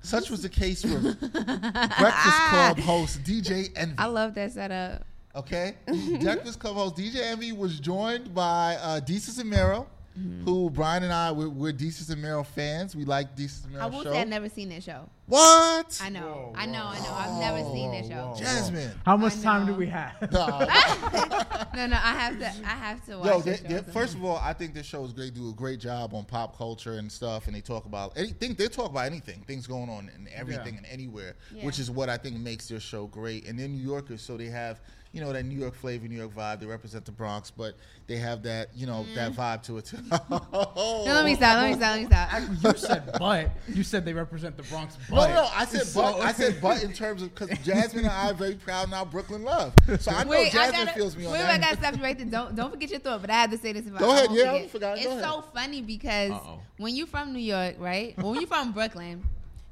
Such was the case for Breakfast Club host DJ Envy. I love that setup. Okay, Breakfast Club host DJ Envy was joined by uh, Desus and Mero, Mm-hmm. who Brian and I we're, we're Desus and Mero fans. We like Desus and Meryl. I Mero will show. say I've never seen that show. what? I know. Whoa, I know. whoa. I know. I've never seen that show. whoa. Jasmine. How much time do we have? No, no. I have to. I have to watch. Yo, that they, show they, first of all, I think this show is great. Do a great job on pop culture and stuff, and they talk about anything. They talk about anything, things going on in everything Yeah. and anywhere, Yeah. which is what I think makes their show great. And they're New Yorkers, so they have you know that New York flavor, New York vibe. They represent the Bronx, but they have that you know that vibe to it too. Mm. No, let me stop. Let me stop. Let me stop. Actually, you said but. You said they represent the Bronx. But. no, I said So- but. I said but in terms of because Jasmine and I are very proud now Brooklyn love. So I know Wait, I Jasmine gotta, feels me on wait, that. wait, I gotta stop you right there. Don't don't forget your thought. But I had to say this. About Go ahead, I won't I forget. forgot. Go It's ahead. so funny because Uh-oh. when you're from New York, right? When you're from Brooklyn,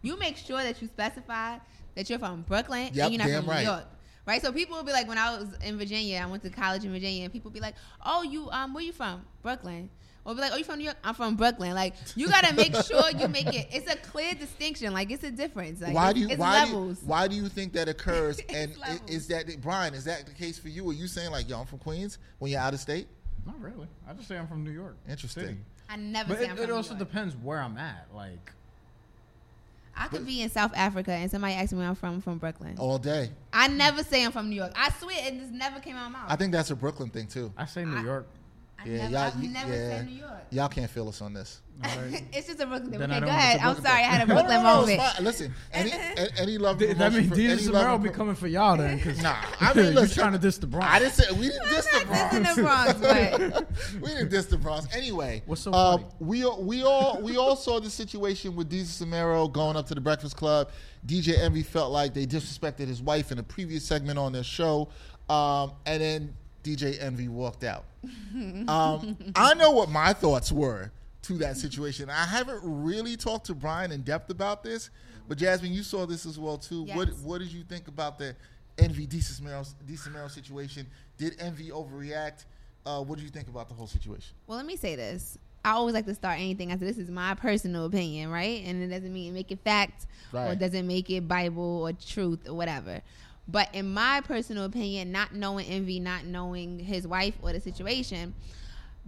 you make sure that you specify that you're from Brooklyn Yep, and you're not damn from right. New York. Right, so people will be like, when I was in Virginia, I went to college in Virginia, and people be like, "Oh, you, um, where you from? Brooklyn. or be like, "Oh, you from New York? I'm from Brooklyn." Like you gotta make sure you make it. It's a clear distinction. Like it's a difference. Like, why do you it's why do you, why do you think that occurs? And i- levels. is that Brian? Is that the case for you? Are you saying like, yo, I'm from Queens when you're out of state? Not really. I just say I'm from New York. Interesting. City. I never But say it, I'm it also New York. depends where I'm at. Like, I could be in South Africa and somebody asks me where I'm from, from Brooklyn. All day. I never say I'm from New York. I swear it just never came out of my mouth. I think that's a Brooklyn thing too. I say New I- York. I Yeah, never, y'all- I've never yeah. said New York. Y'all can't feel us on this. it's just a Brooklyn thing. Then Okay, I go ahead. it's a I'm sorry, I had a No, no, Brooklyn no, moment. it's. Listen, any a- any love. Th- and that means promotion for- Jesus any love Amaro and be coming for y'all then. Cause Nah, I mean, you listen, trying to diss the Bronx. I didn't say we didn't diss the I'm not Bronx. the Bronx, but we didn't diss the Bronx. Anyway, What's so uh, funny? we all- we all we all saw the situation with Desus and Mero going up to the Breakfast Club. DJ Envy felt like they disrespected his wife in a previous segment on their show, um, and then DJ Envy walked out. Um, I know what my thoughts were to that situation. I haven't really talked to Brian in depth about this, but Jasmine, you saw this as well too. What Yes. what did you think about the Envy Samaro situation? Did Envy overreact? Uh, what do you think about the whole situation? Well, let me say this. I always like to start anything. I said this is my personal opinion, right? And it doesn't mean make it fact or Right. it doesn't make it Bible or truth or whatever. But in my personal opinion, not knowing envy, not knowing his wife or the situation,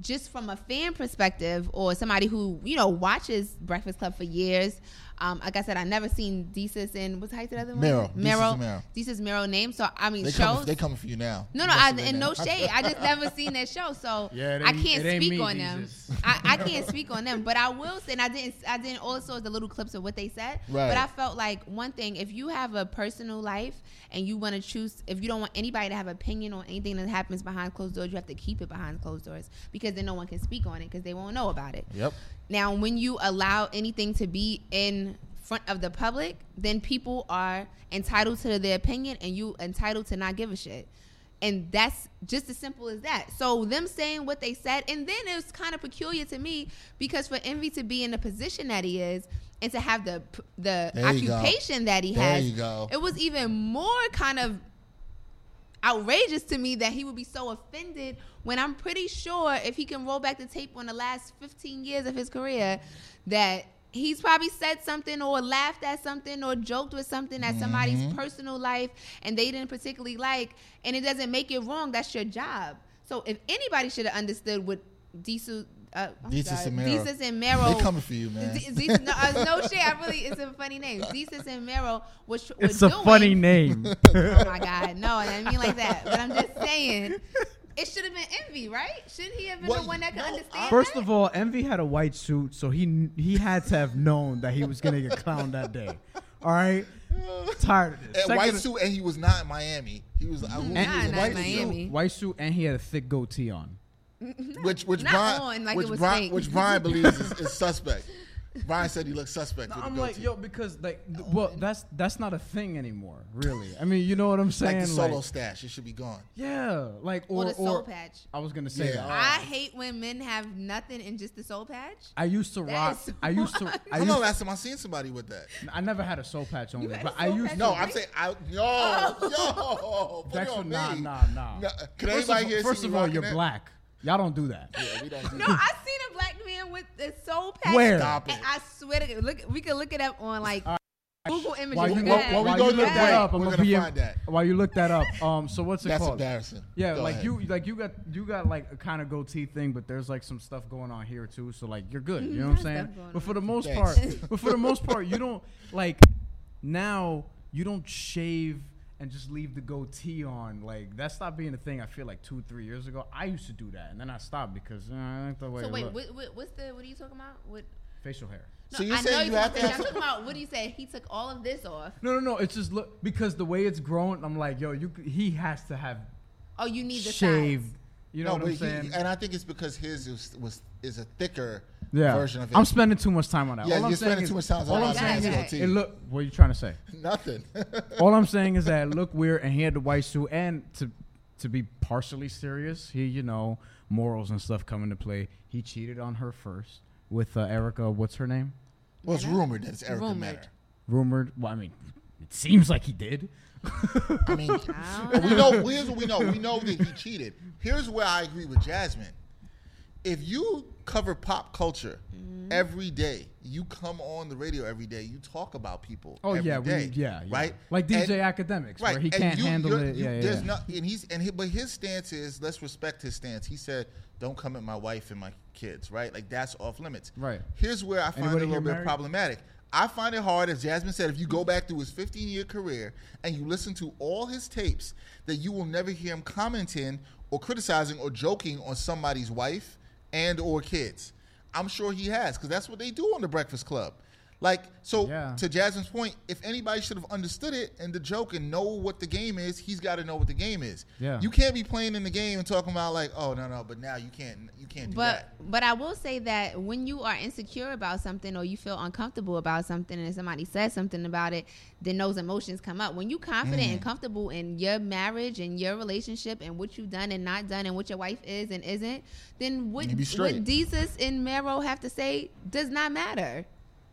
just from a fan perspective or somebody who you know watches Breakfast Club for years. Um, like I said, I never seen Desus and what's the other one? Meryl. Meryl. Mero. and Mero. Desus Mero name. So I mean, They shows. coming, they coming for you now. No, no, must I, have been and no shade. I just never seen that show, so Yeah, I can't speak me, on them. I, I can't speak on them, but I will say, and I didn't, I didn't also the little clips of what they said. Right. But I felt like one thing: if you have a personal life and you want to choose, if you don't want anybody to have opinion on anything that happens behind closed doors, you have to keep it behind closed doors because then no one can speak on it because they won't know about it. Yep. Now, when you allow anything to be in front of the public, then people are entitled to their opinion and you entitled to not give a shit. And that's just as simple as that. So them saying what they said, and then it was kind of peculiar to me because for Envy to be in the position that he is and to have the the There occupation that he There has, you go. it was even more kind of outrageous to me that he would be so offended when I'm pretty sure if he can roll back the tape on the last 15 years of his career that he's probably said something or laughed at something or joked with something at somebody's Mm-hmm. personal life and they didn't particularly like and it doesn't make it wrong that's your job so if anybody should have understood what Disu uh, I'm Desus sorry, and Mero. Desus and Mero They coming for you, man. D- Desus- no, uh, no shit. I really, it's a funny name. Desus and Mero was. tr- It's were a doing- funny name. oh my god, no, I didn't mean like that. But I'm just saying, it should have been envy, right? Shouldn't he have been Well, the one that could no, understand? First that? of all, Envy had a white suit, so he he had to have known that he was gonna get clowned that day. All right, tired of this. And white suit, and he was not in Miami. He was, uh, who- he was in not white in suit. Miami. White suit and he had a thick goatee on. which which Not Brian on, like which it was Brian fake. which Brian believes is, is suspect. Brian said he looked suspect. with I'm like, goatee. yo, because like, th- oh, well, that's that's not a thing anymore, really. I mean, you know what I'm saying? like the solo stash, it should be gone. yeah, like or, or the soul or patch. I was gonna say Yeah. that. I uh, hate when men have nothing and just the soul patch. I used to That rock. I used to. I I don't used. know last time I seen somebody with that. I never had a soul patch on me, but I used. to. No, I'm saying I yo oh. yo. Put it Dexter, on nah, me. nah, nah. No, Can First anybody of, here first see of all, you're that? black. Y'all don't do that. Yeah, we don't do No, that. I seen a black man with the soul patch. Where? Stop And it. I swear to God, look, we can look it up on like Google images. While you, Go while, while we while go you look the that up, I'm gonna gonna be find that. While you look that up, um, so what's it That's called? embarrassing. Yeah, Go like ahead. you, like you got you got like a kind of goatee thing, but there's like some stuff going on here too. So like you're good. You know what I'm saying? But for the most Thanks. part, but for the most part, you don't like now you don't shave and just leave the goatee on. Like that stopped being a thing. I feel like two, three years ago. I used to do that, and then I stopped because uh, I think the way So it wait, what, what, what's the? What are you talking about? What? facial hair. So you're I know you you're have to talking- I'm talking about what do you say? He took all of this off. No, no, no. It's just look because the way it's grown. I'm like, yo, you. He has to have Oh, you need the shave. You know no, what I'm saying? he, and I think it's because his was, was is a thicker yeah. version of it. I'm spending too much time on that. yeah, All you're saying spending is- too much time on all on I'm saying His is- It look. What are you trying to say? Nothing. All I'm saying is that look weird, and he had the white suit, and to to be partially serious, he you know morals and stuff come into play. He cheated on her first with uh, Erica. What's her name? well, it's rumored that it's Erica Rumored. Mena. Rumored. Well, I mean, it seems like he did. I mean, I But we know. know. Here's what we know. We know that he cheated. Here's where I agree with Jasmine. If you cover pop culture Mm-hmm. every day. You come on the radio every day. You talk about people. Oh every yeah, we, yeah, yeah, right. Like DJ And- Academics, where he and can't you- handle it. you- yeah, yeah. there's not, and he's and he, but his stance is let's respect his stance. He said, "Don't come at my wife and my kids." Right, like that's off limits. Right. Here's where I find Anybody it a little bit problematic. I find it hard, as Jasmine said, if you go back through his 15 year career and you listen to all his tapes, that you will never hear him commenting or criticizing or joking on somebody's wife and or kids. I'm sure he has because that's what they do on the Breakfast Club. Like so, Yeah. to Jasmine's point, if anybody should have understood it and the joke and know what the game is, he's got to know what the game is. Yeah. you can't be playing in the game and talking about like, oh no no, but now you can't you can't do But that. but I will say that when you are insecure about something or you feel uncomfortable about something and somebody says something about it, then those emotions come up. When you confident Mm. and comfortable in your marriage and your relationship and what you've done and not done and what your wife is and isn't, then what be what Desus and Mero have to say does not matter.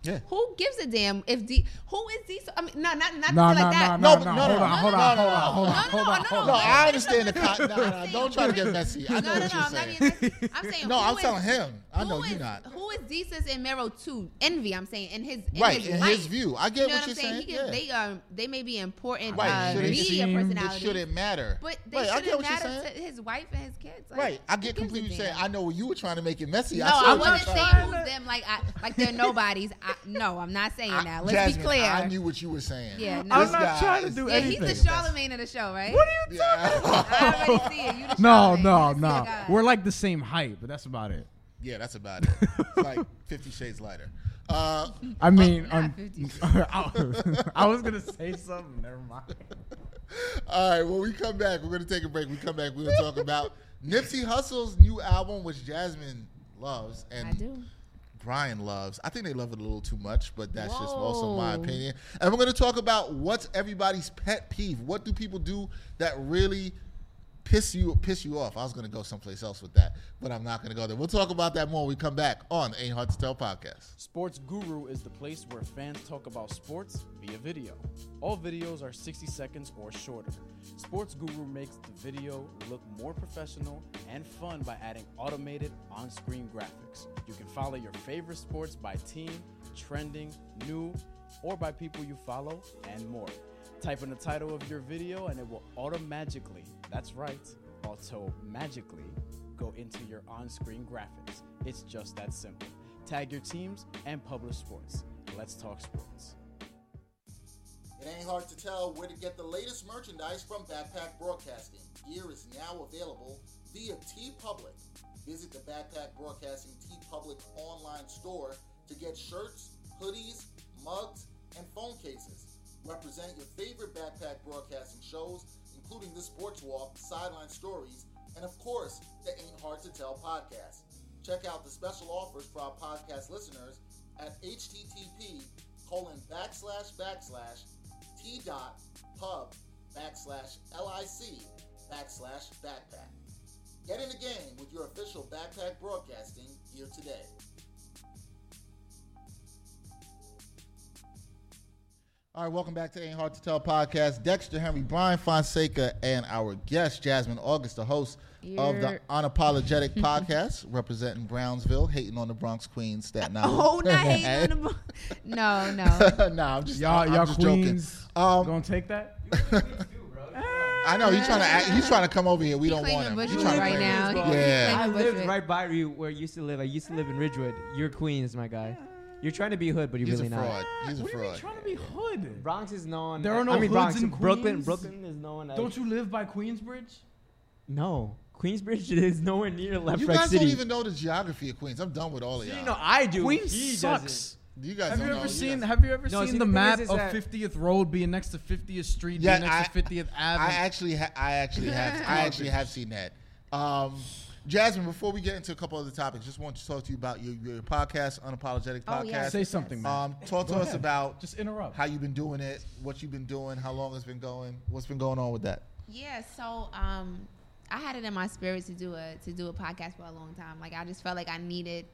Yeah. Who gives a damn if D who is D? I mean, no, not not No, to say no, like that. no, No, no, but- no, no, Hold no, on, no, hold no, on, no, hold no, on, hold no, on, no, hold no, on, no, hold No, on. Wait, I wait, understand the no, no, con- no, no, I'm no, saying- don't try to get messy. I know no, what no, you're no, I'm saying. not being messy. I'm saying No, who I'm is- telling him. I know who you is- not. Who is Desus and Mero to envy? I'm saying in his in Right, his in life. his view. I get you know what I'm you're saying. saying, He can, yeah. They um they may be important Right, uh, should it media personalities, It shouldn't matter. but they right, I get shouldn't what you're matter saying. to his wife and his kids. Like, right, I get completely saying. I know what you were trying to make it messy. No, I, I wasn't saying tried. who's them like I, like they're nobodies. I, no, I'm not saying I- that. Let's Jasmine, be clear. I knew what you were saying. Yeah, no. I'm not trying to is- do yeah, he's the Charlemagne of the show, right? What are you Yeah. I already see it. You the No, Charlemagne. no, I see no. a. We're like the same height, but that's about it. Yeah, that's about it. It's like Fifty Shades Lighter. Uh, I mean, not um, 50. I, I was gonna say something. Never mind. all right, when we come back, we're gonna take a break. We come back, we're gonna talk about Nipsey Hussle's new album, which Jasmine loves, and I do. Brian loves. I think they love it a little too much, but that's just also my opinion. And we're going to talk about what's everybody's pet peeve. What do people do that really piss you piss you off? I was going to go someplace else with that, but I'm not going to go there. We'll talk about that more when we come back on Ain't Hard to Tell podcast. Sports Guru is the place where fans talk about sports via video. All videos are 60 seconds or shorter. Sports Guru makes the video look more professional and fun by adding automated on screen graphics. You can follow your favorite sports by team, trending, new, or by people you follow, and more. Type in the title of your video and it will automatically, that's right, auto magically go into your on screen graphics. It's just that simple. Tag your teams and publish sports. Let's talk sports. It ain't hard to tell where to get the latest merchandise from Backpack Broadcasting. Gear is now available via T Public. Visit the Backpack Broadcasting T Public online store to get shirts, hoodies, mugs, and phone cases. Represent your favorite Backpack Broadcasting shows, including the Sports Walk, Sideline Stories, and of course, the Ain't Hard to Tell podcast. Check out the special offers for our podcast listeners at http colon backslash backslash t dot pub backslash lic backslash backpack. Get in the game with your official Backpack Broadcasting gear today. All right, welcome back to Ain't Hard to Tell podcast. Dexter Henry, Brian Fonseca, and our guest Jasmine August, the host of the Unapologetic podcast, representing Brownsville, hating on the Bronx, Queens, Staten Island. Oh, not hating on the. bo- No, no. nah, I'm just Y'all, I'm y'all just queens joking. Um, gonna take that? I know he's trying to act, he's trying to come over here. We He don't want claiming him. He's Bushwick trying to right claim- now. He- he Yeah. I lived right by you where you used to live. I used to live in Ridgewood. You're Queens, my guy. You're trying to be hood, but you're He's really a not. fraud. He's a What do you mean fraud. trying to be hood? Bronx is known. There are no I mean, hoods Bronx, in Brooklyn. Queens? Brooklyn is known as. Don't you live by Queensbridge? No, Queensbridge is nowhere near Left You Wreck guys City. don't even know the geography of Queens. I'm done with all of y'all. no, I do. Queens he sucks. doesn't. you guys Have don't you know. ever seen? guys- Have you ever No, seen see, the the thing map is- is of that- 50th Road being next to 50th Street, Yeah, being next to I- 50th Ave? I actually, ha- I actually have, I actually have seen that. Um, Jasmine, before we get into a couple other topics, just want to talk to you about your, your podcast, Unapologetic Oh, Podcast. yes. Say something, man. Um, talk to Go us ahead. about Just interrupt. how you've been doing it, what you've been doing, how long it's been going, what's been going on with that. Yeah, so um, I had it in my spirit to do a to do a podcast for a long time. Like I just felt like I needed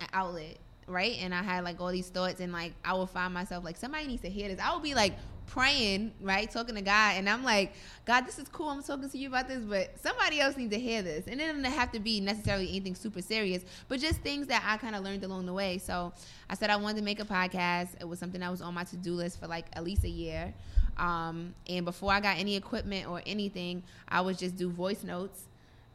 an outlet, right? And I had like all these thoughts, and like I would find myself like somebody needs to hear this. I would be like praying, right, talking to God, and I'm like, God, this is cool. I'm talking to you about this, but somebody else needs to hear this, and it doesn't have to be necessarily anything super serious, but just things that I kind of learned along the way. So I said I wanted to make a podcast. It was something that was on my to do list for like at least a year. Um, and before I got any equipment or anything, I would just do voice notes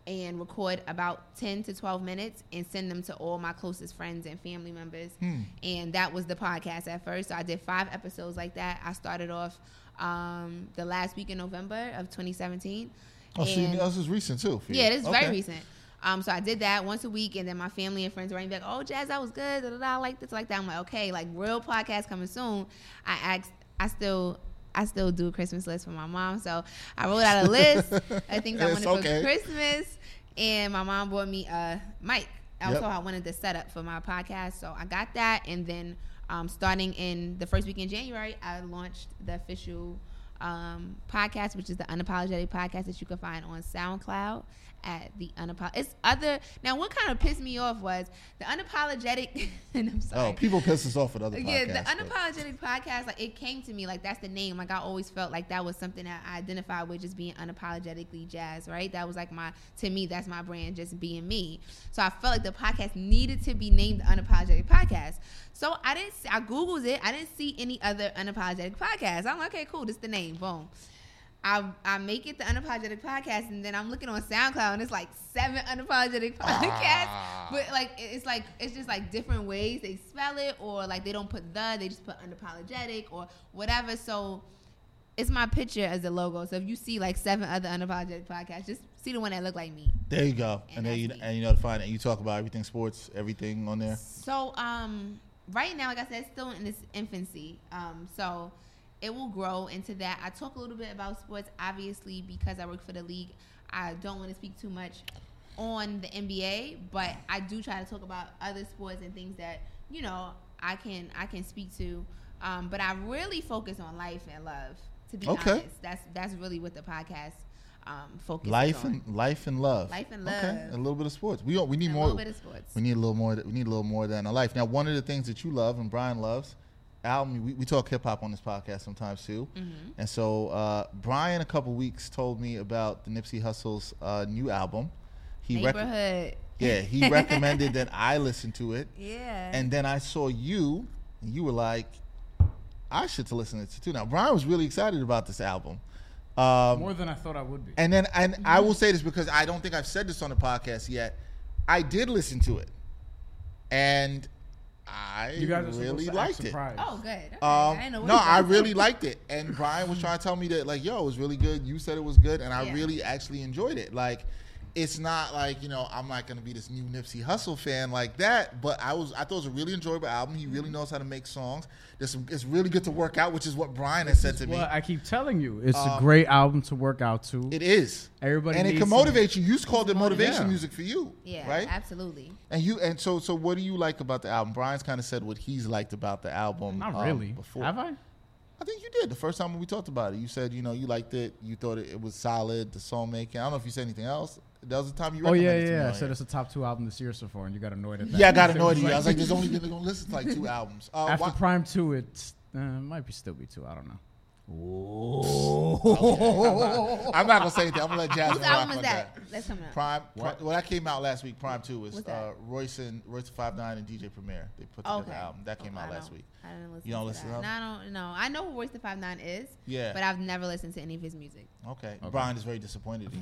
and record about 10 to 12 minutes and send them to all my closest friends and family members. Hmm. And that was the podcast at first. So I did five episodes like that. I started off um, the last week in November of 2017. Oh, so you, this is recent too. Yeah, this is very recent. Um, so I did that once a week, and then my family and friends were back, "Oh, Jazz, that was good. Da, da, da, I like this, like that." I'm like, "Okay, like real podcast coming soon." I asked, I still, I still do Christmas list for my mom, so I wrote out a list of things I wanted okay. for Christmas, and my mom bought me a mic. Yep. Also, I wanted the setup for my podcast, so I got that, and then um, starting in the first week in January, I launched the official um, podcast, which is the Unapologetic Podcast that you can find on SoundCloud at the Unapologetic. It's other now. What kind of pissed me off was the Unapologetic, and I'm oh, sorry. Oh, people piss us off with other Yeah, podcasts. the but- unapologetic podcast, like it came to me, like that's the name. Like I always felt like that was something that I identified with, just being unapologetically jazz, right? That was like my, to me, that's my brand, just being me. So I felt like the podcast needed to be named the Unapologetic Podcast. So I didn't, see, I googled it. I didn't see any other unapologetic podcast. I'm like, okay, cool, this is the name. Boom. I, I make it the unapologetic podcast and then I'm looking on SoundCloud and it's like seven unapologetic podcasts. Ah. But like it's like it's just like different ways they spell it or like they don't put the, they just put unapologetic or whatever. So it's my picture as the logo. So if you see like seven other unapologetic podcasts, just see the one that look like me. There you go, And and, then you me. and you know to find it. You talk about everything sports, everything on there. So um right now, like I said, it's still in its infancy. Um so it will grow into that. I talk a little bit about sports, obviously, because I work for the league. I don't want to speak too much on the NBA, but I do try to talk about other sports and things that you know I can I can speak to. Um, but I really focus on life and love. To be Okay. honest, that's that's really what the podcast um, focuses Life on. and life and love. Life and love. and a little bit of sports. We we need a more. little bit of sports. We need a little more. We need a little more than a life. Now, one of the things that you love and Brian loves, album. We, we talk hip hop on this podcast sometimes too. Mm-hmm. And so uh, Brian, a couple weeks, told me about the Nipsey Hussle's uh, new album. He rec- Neighborhood. yeah, he recommended that I listen to it, Yeah. and then I saw you, and you were like, I should to listen to it too. Now Brian was really excited about this album. Um, More than I thought I would be. and then, and I will say this because I don't think I've said this on the podcast yet. I did listen to it, and I you guys really liked it. surprised. oh, good. Okay. Um, I know what no, I really liked it, and Brian was trying to tell me that, like, yo, it was really good. You said it was good, and I Yeah. really actually enjoyed it. Like, it's not like you know, I'm not gonna be this new Nipsey Hussle fan like that, but I was. I thought it was a really enjoyable album. He really knows how to make songs. There's some, it's really good to work out, which is what Brian has said to me. I keep telling you, it's a Um, great album to work out to. It is. Everybody and it needs can some- motivate you. You called it motivation Yeah. music for you, Yeah, right? absolutely. And you and so so what do you like about the album? Brian's kind of said what he's liked about the album. Not um, really. Before Have I? I think you did the first time when we talked about it. You said you know you liked it. You thought it, it was solid. The song making. I don't know if you said anything else. That was the time you. Oh yeah, it me yeah. So that's said here. it's a top two album this year so far, and you got annoyed at that. Yeah, I got It annoyed at you. I was like, there's only gonna gonna listen to like two albums. Uh, After why- PRhyme Two, it's uh, might be still be two. I don't know. I'm not gonna say anything. I'm gonna let Jasmine Whose rock album with is that? That's coming up. PRhyme. What? Pri- well, that came out last week. PRhyme Two was What's that? uh, Royce and Royce Five Nine and DJ Premier. They put together Okay. the album. That came Oh, out I last don't- week. I didn't listen You don't to listen to that. them? No, I don't know. I know who Royce the Five Nine is. Yeah. But I've never listened to any of his music. Okay. Brian is very disappointed. in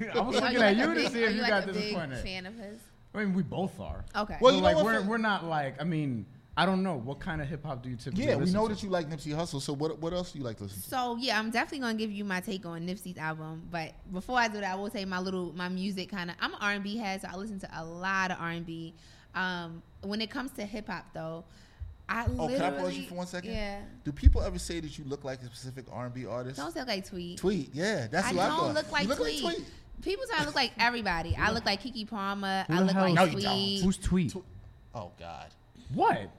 you. I was Are looking you at like a you to big- see are if you like got a big disappointed. fan of his? I mean, we both are. Okay. Well, But, you know like what, we're for- we're not like. I mean, I don't know what kind of hip hop do you typically? Yeah, we know to? that you like Nipsey Hussle. So what what else do you like to listen to? So yeah, I'm definitely gonna give you my take on Nipsey's album. But before I do that, I will say my little my music kind of. I'm an R&B head, so I listen to a lot of R&B. Um, when it comes to hip hop, though, I Oh, literally. can I pause you for one second? Yeah. Do people ever say that you look like a specific R&B artist? Don't sound like Tweet. Tweet, yeah, that's I who I don't thought. look like you look Tweet. like Tweet. People say I look like everybody. I look like Keke Palmer. Who I look hell like is- No, you Tweet. don't. Who's tweet? Tw- Oh God, What?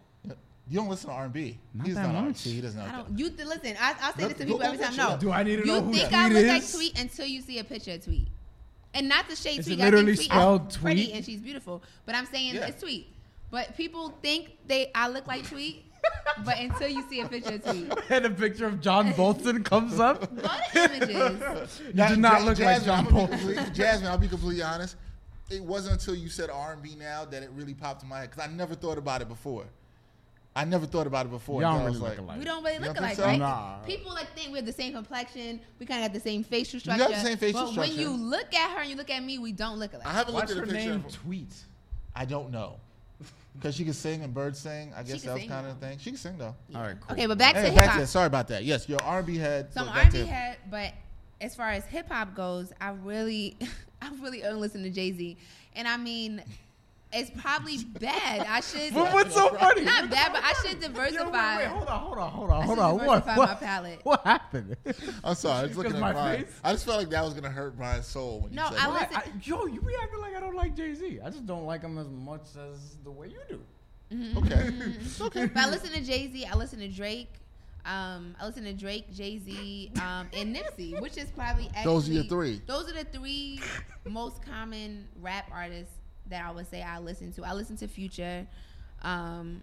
You don't listen to R&B. Not He's that not much. R&B. He doesn't know. I don't. You th- listen. I, I'll say Go- this to people every time. No. Do I need to you know who think Tweet I look like? Tweet until you see a picture of Tweet, and not the shade Is Tweet. it I think literally Tweet spelled is pretty Tweet? and she's beautiful, but I'm saying Yeah. it's Tweet. But people think they I look like Tweet. but until you see a picture of tweet, and a picture of John Bolton comes up. go to images. You do not look like John I'm gonna be Bolton. Jasmine, I'll be completely honest. It wasn't until you said R and B now that it really popped in my head because I never thought about it before. I never thought about it before. Y'all don't was really look like, alike. We don't really look alike, so? right? Nah. People like think we have the same complexion. We kind of got the same facial structure. You structure. got the same facial but structure. when you look at her and you look at me, we don't look alike. I haven't What's looked her at a picture. name? of- Tweet. I don't know because she can sing and bird sing. I guess can that was sing, kind of though. the thing. She can sing though. All right, cool. Okay, but back to Hey, hip back to hop. Sorry about that. Yes, your R and B head. So I'm but back to R&B head, but as far as hip hop goes, I really, I really only listen to Jay Z, and I mean, it's probably bad. I should. But what's so funny? Not bad, but I should Yo, diversify. wait, wait, hold on, hold on, hold on, hold on. What, diversify what, my palette. what happened? I'm sorry. I was looking at my Brian. face? I just felt like that was gonna hurt Brian's soul when No, you said I that. listen- I, yo, you be acting like I don't like Jay Z. I just don't like him as much as the way you do. Okay. It's okay. But I listen to Jay Z. I listen to Drake. Um, I listen to Drake, Jay Z, um, and Nipsey, which is probably actually, Those are your three. Those are the three most common rap artists that I would say I listen to. I listen to Future. Um,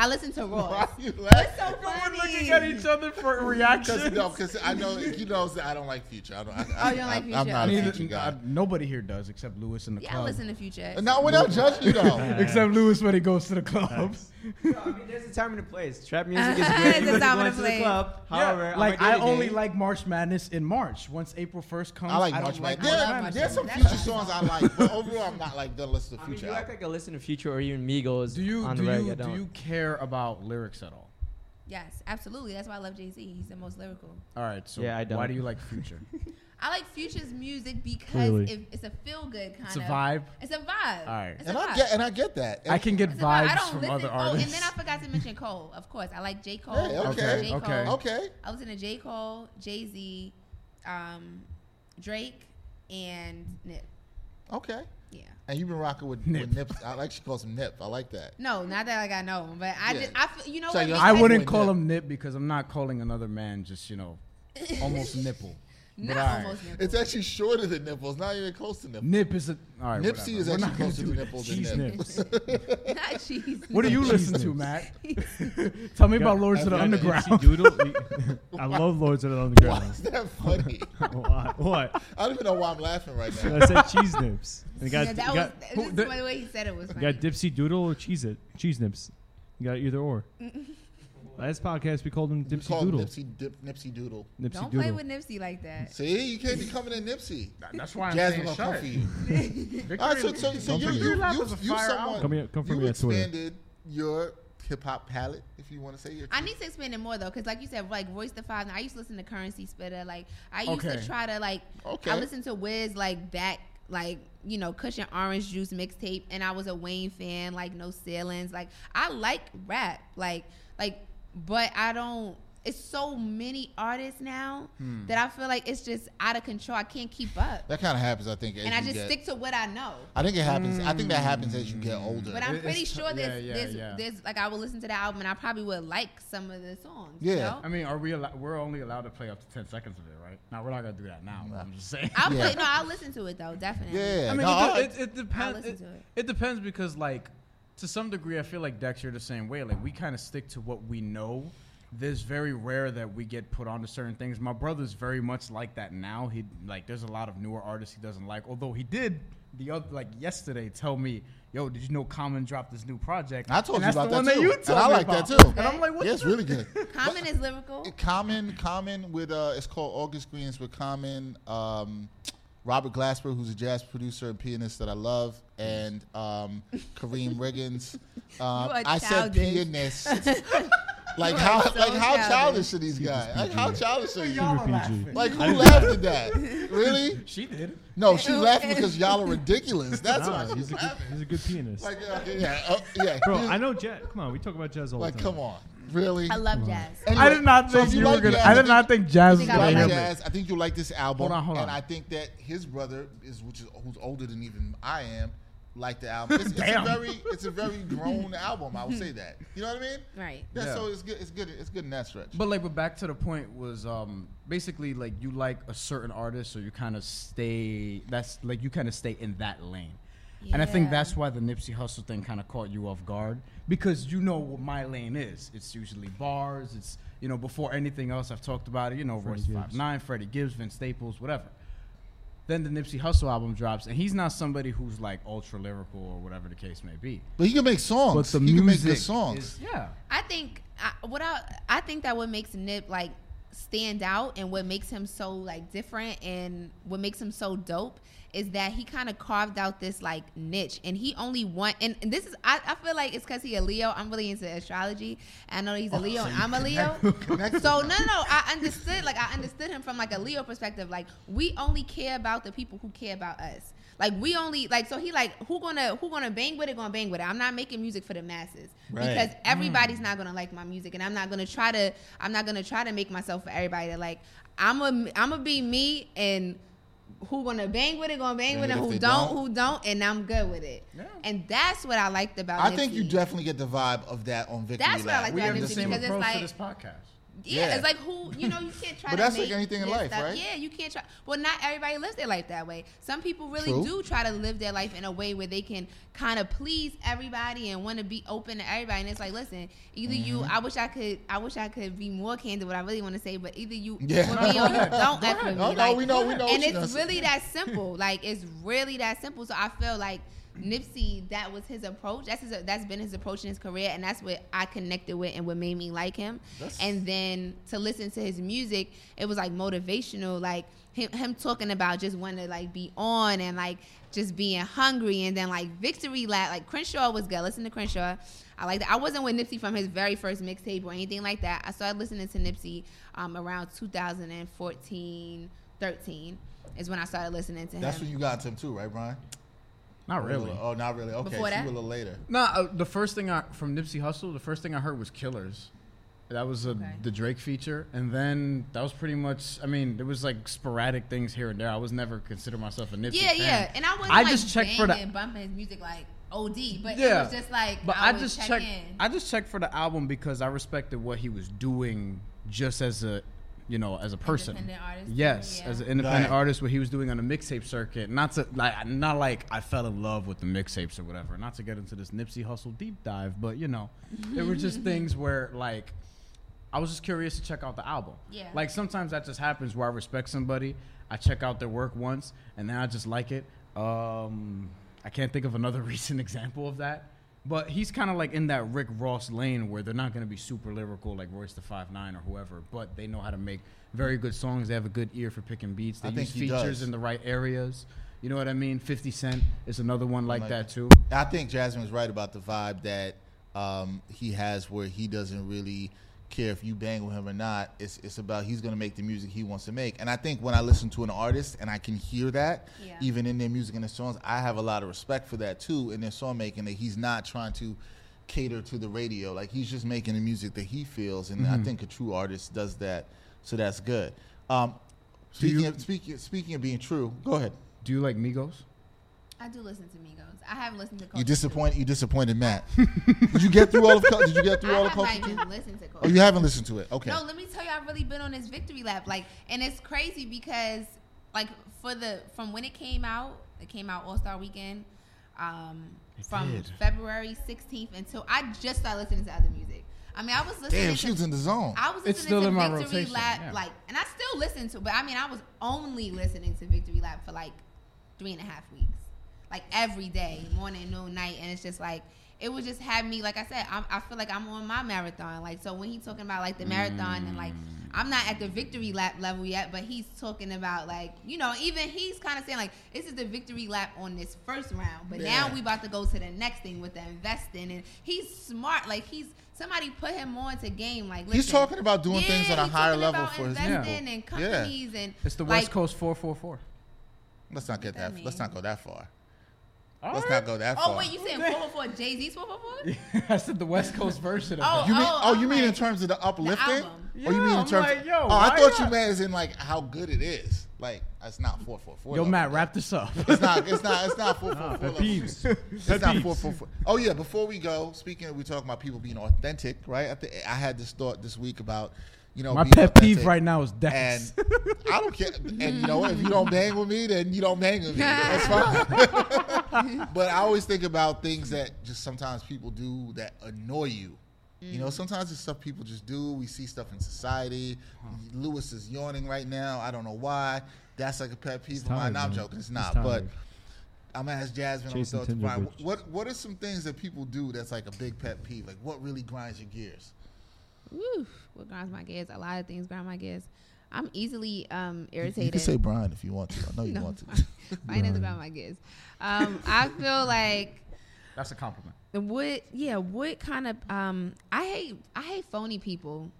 I listen to Why are you What's laughing? so funny? We're looking at each other for Because reactions. no, because I know he knows that I don't like Future. I don't. I, Oh, you don't I, like I'm Future? not a Future guy. nobody here does except Lewis in the club. Yeah, I listen to Future. Uh, no, without judging you though. except Lewis when he goes to the clubs. No, I mean, there's a time and a place. Trap music is There's great. a You look time going and a to the place. club. However, on like I only like March Madness in March. Once April first comes, I like don't March like Madness. March There, Madness. there's some Future songs I like, but overall, I'm not like gonna listen to I mean, you act like I listen to Future or even Migos Do you on do the reg. You do you care about lyrics at all? yes, absolutely. That's why I love Jay Z. He's the most lyrical. All right, so Yeah, I don't. why do you like Future? I like Future's music because Clearly. it, it's a feel good kind It's a of vibe. It's a vibe. All right. It's And a I vibe. get and I get that. I can get It's vibe. I vibes don't from listen. other Oh, and then I forgot to mention Cole. Of course, I like J Cole. Hey, I listen to okay, J. okay. Cole. Okay. I listen to J Cole, Jay Z, um, Drake, and Nip. Okay. Yeah. And you've been rocking with Nip. with Nip. I like she calls him Nip. I like that. No, not that like I know him, but I Yeah. just I feel, you know So what? you're- I Nip. wouldn't Nip. call him Nip because I'm not calling another man just you know almost nipple. Not all right. almost Nip. It's actually shorter than nipples. Not even close to nipples. Nip is a all right. Nipsey whatever. is We're actually not gonna closer do to it. nipples than Cheese Nip. nips. not cheese. What do you Cheese listen to. Matt? Tell me about Lords of the I got Underground. MC Doodle. I love Lords of the Why Underground. is that funny? what? what? I don't even know why I'm laughing right now. I said cheese nips. And you got, yeah, that you got, was who- this the- is the way he said it was you funny. got Dipsy Doodle or cheese it cheese nips. You got either or. Last podcast we called him We Dipsy call Doodle. Nipsey Dip, Nipsey Doodle. Nipsey Don't Doodle. play with Nipsey like that. See, you can't be coming in Nipsey. That's why I'm Jasmine saying gonna come shut for you. Victory- All right, so, so, so Don't you, forget. you, Lap you, is a you fire someone, album. Come here- come for you me on Twitter. expanded your hip hop palette, if you want to say your. I need to expand it more though, because like you said, like Royce the Five. I used to listen to Curren$y Spitta. Like I used Okay. to try to like. Okay. I listened to Wiz like back, like you know, Cushion Orange Juice mixtape, and I was a Wayne fan. Like No Ceilings. Like I like rap. Like like, but I don't. It's so many artists now Hmm. that I feel like it's just out of control. I can't keep up, That kind of happens, I think. And I just get, stick to what I know. I think it happens. I think that happens as you get older. But I'm It- pretty it's t- sure there's, yeah, yeah, there's, yeah. there's like I will listen to the album and I probably would like some of the songs. Yeah. You know? I mean, are we? Allo- we're only allowed to play up to ten seconds of it, right? Now we're not gonna do that now. but I'm just saying. I'll Yeah. play. No, I'll listen to it though. Definitely. yeah, I mean, no, it, it, it I'll depends. listen It, to it. it depends because, like, to some degree, I feel like Dex, you're the same way. Like, we kind of stick to what we know. There's very rare that we get put onto certain things. My brother's very much like that now. He like, there's a lot of newer artists he doesn't like. Although he did the other like yesterday tell me, "Yo, did you know Common dropped this new project?" I told And you that's about the one that too. you and I like about. that too. And I'm like, what? yeah, it's really good. Common is lyrical. Common, Common with uh, it's called August Greens with Common. Um, Robert Glasper, who's a jazz producer and pianist that I love, and um, Karriem Riggins. Um, I said pianist. like how, so like how childish. childish are these guys? Like how childish are you? Y'all are PG. laughing. Like who laughed at that? Really? She did. No, she laughing because y'all are ridiculous. That's Nah, why he's, a good, he's a good pianist. Like, okay, yeah, oh, yeah. Bro, I know jazz. Come on, we talk about jazz all Like, the time. Like come on, really? I love jazz. Anyway, I did not so think if you, like were gonna. jazz, I did not think Jazz was I gonna like like jazz. I think you like this album. Hold on, hold and. I think that his brother is, which is who's older than even I am, like the album. It's, it's a very, it's a very grown album. I would say that. You know what I mean? Right. Yeah, Yeah. So it's good. It's good. It's good in that stretch. But like, but back to the point was um basically like you like a certain artist, so you kind of stay. That's like you kind of stay in that lane. And I think that's why the Nipsey Hussle thing kind of caught you off guard because you know what my lane is. It's usually bars. It's you know before anything else I've talked about it. You know Royce Five Nine, Freddie Gibbs, Vince Staples, whatever. Then the Nipsey Hussle album drops, and he's not somebody who's like ultra lyrical or whatever the case may be. But he can make songs. But the he can make good songs. is yeah. I think I, what I I think that what makes Nip like stand out and what makes him so like different and what makes him so dope is that he kind of carved out this like niche and he only want and, and this is I, I feel like it's because he a Leo. I'm really into astrology. I know he's a Leo and I'm a Leo. Connect- So no, no. I understood. Like I understood him from like a Leo perspective. Like we only care about the people who care about us. Like we only like so he like who gonna who gonna bang with it gonna bang with it. I'm not making music for the masses Right. because everybody's not gonna like my music, and I'm not gonna try to I'm not gonna try to make myself for everybody. Like I'm a I'm gonna be me and. Who gonna bang with it? Gonna bang Bang with it. Who don't, don't. Who don't, and I'm good with it. Yeah. And that's what I liked about. It. I think you definitely get the vibe of that on Victory That's what I Lap. like We about have the Nipsey same because it's approach to like- this podcast. Yeah, Yeah. it's like who you know you can't try. To live But that's like anything in life, stuff- right? Yeah, you can't try. Well, not everybody lives their life that way. Some people really True. do try to live their life in a way where they can kind of please everybody and want to be open to everybody. And it's like, listen, either you. Mm-hmm. I wish I could. I wish I could be more candid. What I really want to say, but either you Yeah. with me or you don't F with me. No, no, we know- we know And it's say. really that simple. Like it's really that simple. So I feel like. Nipsey, that was his approach. That's his, that's been his approach in his career, and that's what I connected with and what made me like him. That's- and then to listen to his music, it was like motivational, like him, him talking about just wanting to like be on and like just being hungry, and then like victory lap. Like Crenshaw was good. Listen to Crenshaw. I like that. I wasn't with Nipsey from his very first mixtape or anything like that. I started listening to Nipsey um, around 2014, 13 is when I started listening to him. That's when you got to him too, right, Brian? Not really. Oh, not really. Okay, Before so that? you were a little later. No, uh, the first thing I from Nipsey Hussle, the first thing I heard was Killers. That was a, Okay. the Drake feature, and then that was pretty much. I mean, there was like sporadic things here and there. I was never consider myself a Nipsey yeah, fan. yeah. And I wasn't I like just checked for the- bumping his music like OD, but Yeah. it was just like But I, I, would just check checked. in. I just checked for the album because I respected what he was doing, just as a, you know, as a person. Independent artist, Yes, yeah. as an independent Right. artist, what he was doing on a mixtape circuit. Not to like, not like I fell in love with the mixtapes or whatever. Not to get into this Nipsey Hussle deep dive, but you know, there were just things where like. I was just curious to check out the album. Yeah. Like sometimes that just happens where I respect somebody, I check out their work once, and then I just like it. Um, I can't think of another recent example of that. But he's kind of like in that Rick Ross lane where they're not going to be super lyrical like Royce the Five Nine or whoever, but they know how to make very good songs. They have a good ear for picking beats. They I use think features does. in the right areas. You know what I mean? Fifty Cent is another one like, Like- that too. I think Jasmine's right about the vibe that um, he has, where he doesn't really care if you bang with him or not. It's it's about he's gonna make the music he wants to make. And I think when I listen to an artist and I can hear that, Yeah. even in their music and their songs, I have a lot of respect for that too in their song making. That he's not trying to cater to the radio, like he's just making the music that he feels. And I think a true artist does that, so that's good. Um, Do you- speaking of, speaking speaking of being true, go ahead. Do you like Migos? I do listen to Migos. I haven't listened to. You Culture disappoint you disappointed Matt. did you get through all of Did you get through I all of have not even listened to Culture. Oh, you haven't listened to it. Okay. No, let me tell you, I've really been on this victory lap. Like, and it's crazy because, like, for the from when it came out, it came out All Star Weekend, um, from did. February 16th until I just started listening to other music. I mean, I was listening. Damn, to, she was in the zone. I was listening It's still to in my Victory rotation, Lap, yeah. like, and I still listen to, but I mean, I was only listening to Victory Lap for like three and a half weeks, like every day, morning, noon, night, and it's just like it would just have me, like I said, I'm, I feel like I'm on my marathon. Like, so when he's talking about like the marathon and like mm. I'm not at the Victory Lap level yet, but he's talking about like you know, even he's kind of saying like this is the Victory Lap on this first round, but now we about to go to the next thing with the investing, and he's smart, like he's. Somebody put him on to game like He's talking about doing things on a he's higher level about for his investing people. and Yeah. companies and It's the like, West Coast 444. Let's not get that that. Let's not go that far. All Let's right. not go that oh, far. Oh wait, you saying four four Jay Z's four four four? I said the West Coast version of Oh, it. You mean? oh, Oh, you mean in terms of the uplifting? album. or you mean in I'm terms? like, of, yo, oh, I why thought you meant as in like how good it is. Like it's not four four four. Yo, level. Matt, wrap this up. It's not. It's not. It's not four four Nah, four. pet level. peeves. It's not peeves. four four four. Oh yeah. Before we go, speaking, of, we talking about people being authentic, right? I think I had this thought this week about, you know, My being pet peeve right now is And I don't care. And you know, if you don't bang with me, then you don't bang with me. That's fine. but I always think about things that just sometimes people do that annoy you. You know, mm. sometimes it's stuff people just do. We see stuff in society. Lewis is yawning right now. I don't know why. That's like a pet peeve He's of mine. No, I'm joking. It's He's not. But. I'm gonna ask Jasmine. I'm gonna it to Brian. What What are some things that people do that's like a big pet peeve? Like what really grinds your gears? Woo, what grinds my gears? A lot of things grind my gears. I'm easily um, irritated. You can say Brian if you want to. I know you no, want to. mine doesn't grind my gears. Um, I feel like That's a compliment. The what, yeah, what kind of um, I hate, I hate phony people